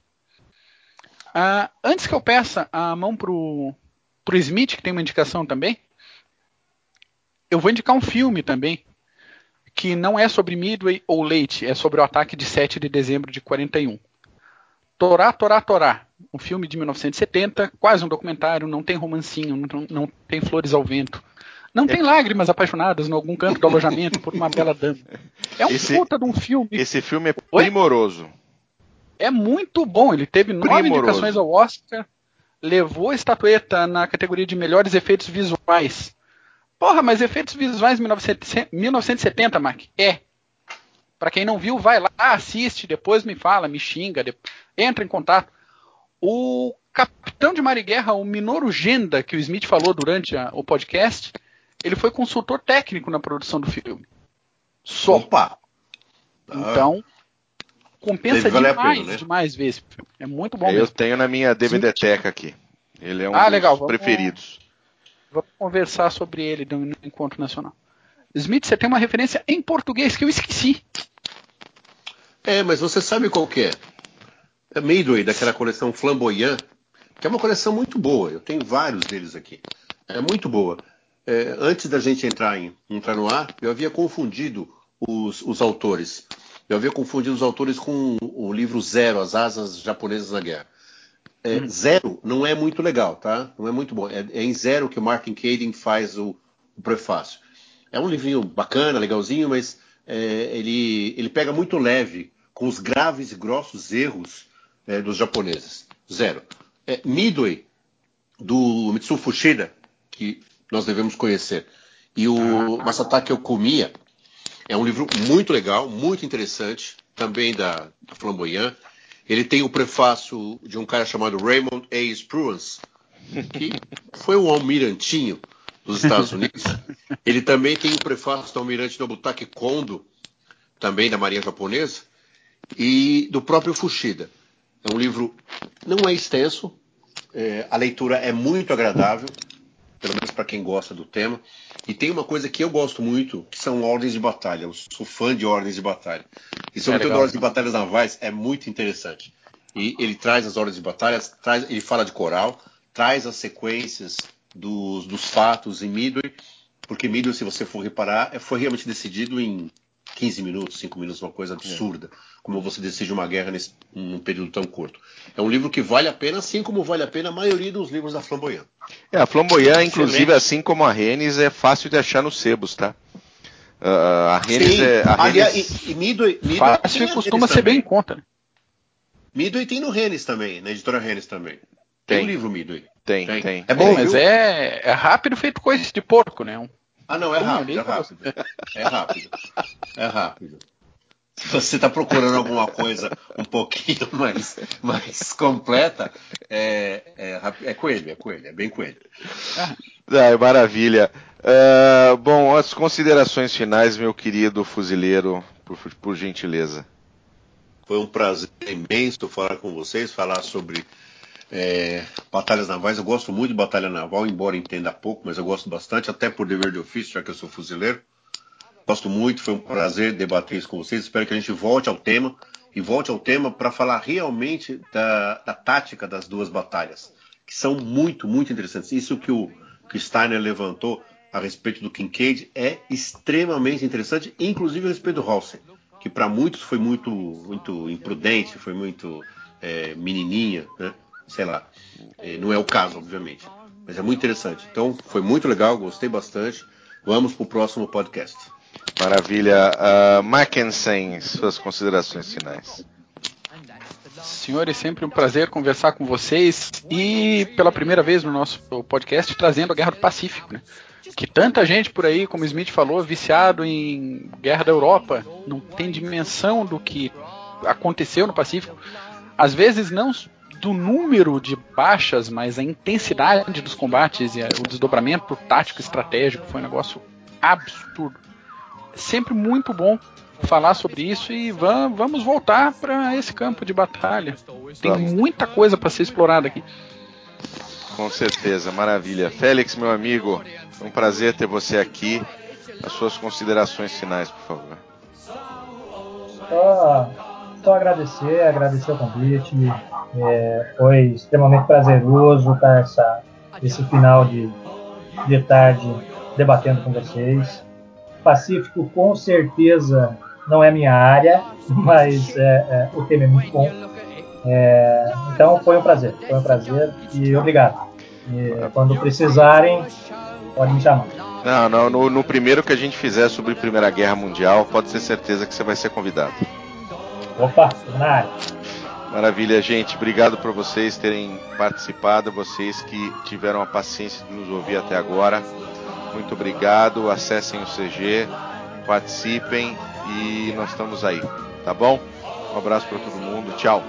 Uh, antes que eu peça a mão pro, pro Smith, que tem uma indicação também, eu vou indicar um filme também, que não é sobre Midway ou Leite, é sobre o ataque de 7 de dezembro de 41. Torá, Torá, Torá, um filme de 1970, quase um documentário, não tem romancinho, não, não tem flores ao vento. Não tem lágrimas apaixonadas em algum canto do alojamento por uma bela dama. É um esse, puta de um filme. Esse filme é primoroso. É muito bom. Ele teve primoroso. nove indicações ao Oscar, levou a estatueta na categoria de melhores efeitos visuais. Porra, mas efeitos visuais 1970, Mark? É. Para quem não viu, vai lá, assiste, depois me fala, me xinga, depois, entra em contato. O capitão de mar e guerra, o Minoru Genda, que o Smith falou durante a, o podcast, ele foi consultor técnico na produção do filme. Só. Opa! Então, compensa demais, pena, né? demais ver esse filme. É muito bom. Eu mesmo. tenho na minha DVD Teca aqui. Ele é um ah, dos legal. preferidos. Vamos conversar sobre ele no encontro nacional. Smith, você tem uma referência em português que eu esqueci. É, mas você sabe qual que é? É Midway, daquela coleção Flamboyant, que é uma coleção muito boa. Eu tenho vários deles aqui. É muito boa. É, antes da gente entrar, em, entrar no ar, eu havia confundido os, os autores. Eu havia confundido os autores com o livro Zero, As Asas Japonesas na Guerra. É, hum. Zero não é muito legal, tá? Não é muito bom. É, é em Zero que o Martin Caden faz o, o, prefácio. É um livrinho bacana, legalzinho, mas é, ele, ele pega muito leve com os graves e grossos erros é, dos japoneses. Zero. É, Midway, do Mitsu Fushida, que nós devemos conhecer, e o. Masatake Okomiya, é um livro muito legal, muito interessante, também da, da Flamboyant. Ele tem o prefácio de um cara chamado Raymond A. Spruance, que foi um almirantinho dos Estados Unidos. Ele também tem o prefácio do almirante Nobutake Kondo, também da Marinha Japonesa, e do próprio Fushida. É um livro, não é extenso, é, a leitura é muito agradável, pelo menos para quem gosta do tema. E tem uma coisa que eu gosto muito, que são ordens de batalha. Eu sou fã de ordens de batalha. E sobretudo é ordens de batalhas navais é muito interessante. E ele traz as ordens de batalha, traz, ele fala de coral, traz as sequências dos, dos fatos em Midway, porque Midway, se você for reparar, é, foi realmente decidido em 15 minutos, 5 minutos, uma coisa absurda. É. Como você decide uma guerra nesse, num período tão curto. É um livro que vale a pena, assim como vale a pena a maioria dos livros da Flamboyant. É, a Flamboyant, inclusive, assim como a Rennes, é fácil de achar nos sebos, tá? Uh, a Rennes Sim. é. A Aliás, Rennes... e, e Midway, Midway fácil costuma ser bem em conta. Né? Midway tem no Rennes também, na editora Rennes também. Tem, tem um livro Midway. Tem, tem. tem. É bom, mas é, é rápido feito coisa de porco, né? Um ah, não, é rápido, é rápido. É rápido. É rápido. Se você está procurando alguma coisa um pouquinho <laughs> mais, mais completa, é, é, é coelho, é coelho, é bem coelho. Ah, maravilha. Uh, bom, as considerações finais, meu querido fuzileiro, por, por gentileza. Foi um prazer imenso falar com vocês, falar sobre é, batalhas navais, eu gosto muito de batalha naval, embora entenda pouco, mas eu gosto bastante, até por dever de ofício, já que eu sou fuzileiro. Gosto muito, foi um prazer debater isso com vocês. Espero que a gente volte ao tema e volte ao tema para falar realmente da, da, tática das duas batalhas, que são muito, muito interessantes. Isso que o, que Steiner levantou a respeito do Kincaid é extremamente interessante, inclusive a respeito do Halsey, que para muitos foi muito, muito imprudente, foi muito é, menininha, né? sei lá. É, não é o caso, obviamente. Mas é muito interessante. Então, foi muito legal, gostei bastante. Vamos para o próximo podcast. Maravilha. Uh, Mackensen, suas considerações finais. Senhores, sempre um prazer conversar com vocês e pela primeira vez no nosso podcast trazendo a Guerra do Pacífico, né? Que tanta gente por aí, como Smith falou, viciado em Guerra da Europa, não tem dimensão do que aconteceu no Pacífico. Às vezes não do número de baixas, mas a intensidade dos combates e o desdobramento tático estratégico foi um negócio absurdo. Sempre muito bom falar sobre isso e vamos voltar para esse campo de batalha. Tem muita coisa para ser explorada aqui. Com certeza, maravilha. Félix, meu amigo, é um prazer ter você aqui. As suas considerações finais, por favor. Só, só agradecer, agradecer o convite. É, foi extremamente prazeroso estar essa, esse final de, de tarde debatendo com vocês. Pacífico, com certeza, não é minha área, <laughs> mas é, é, o tema é muito bom. É, então foi um prazer, foi um prazer e obrigado. E quando precisarem, pode me chamar. Não, não no, no, primeiro que a gente fizer sobre Primeira Guerra Mundial, pode ter certeza que você vai ser convidado. Opa, na área. Maravilha, gente. Obrigado por vocês terem participado, vocês que tiveram a paciência de nos ouvir até agora. Muito obrigado. Acessem o CG, participem e nós estamos aí, tá bom? Um abraço para todo mundo. Tchau.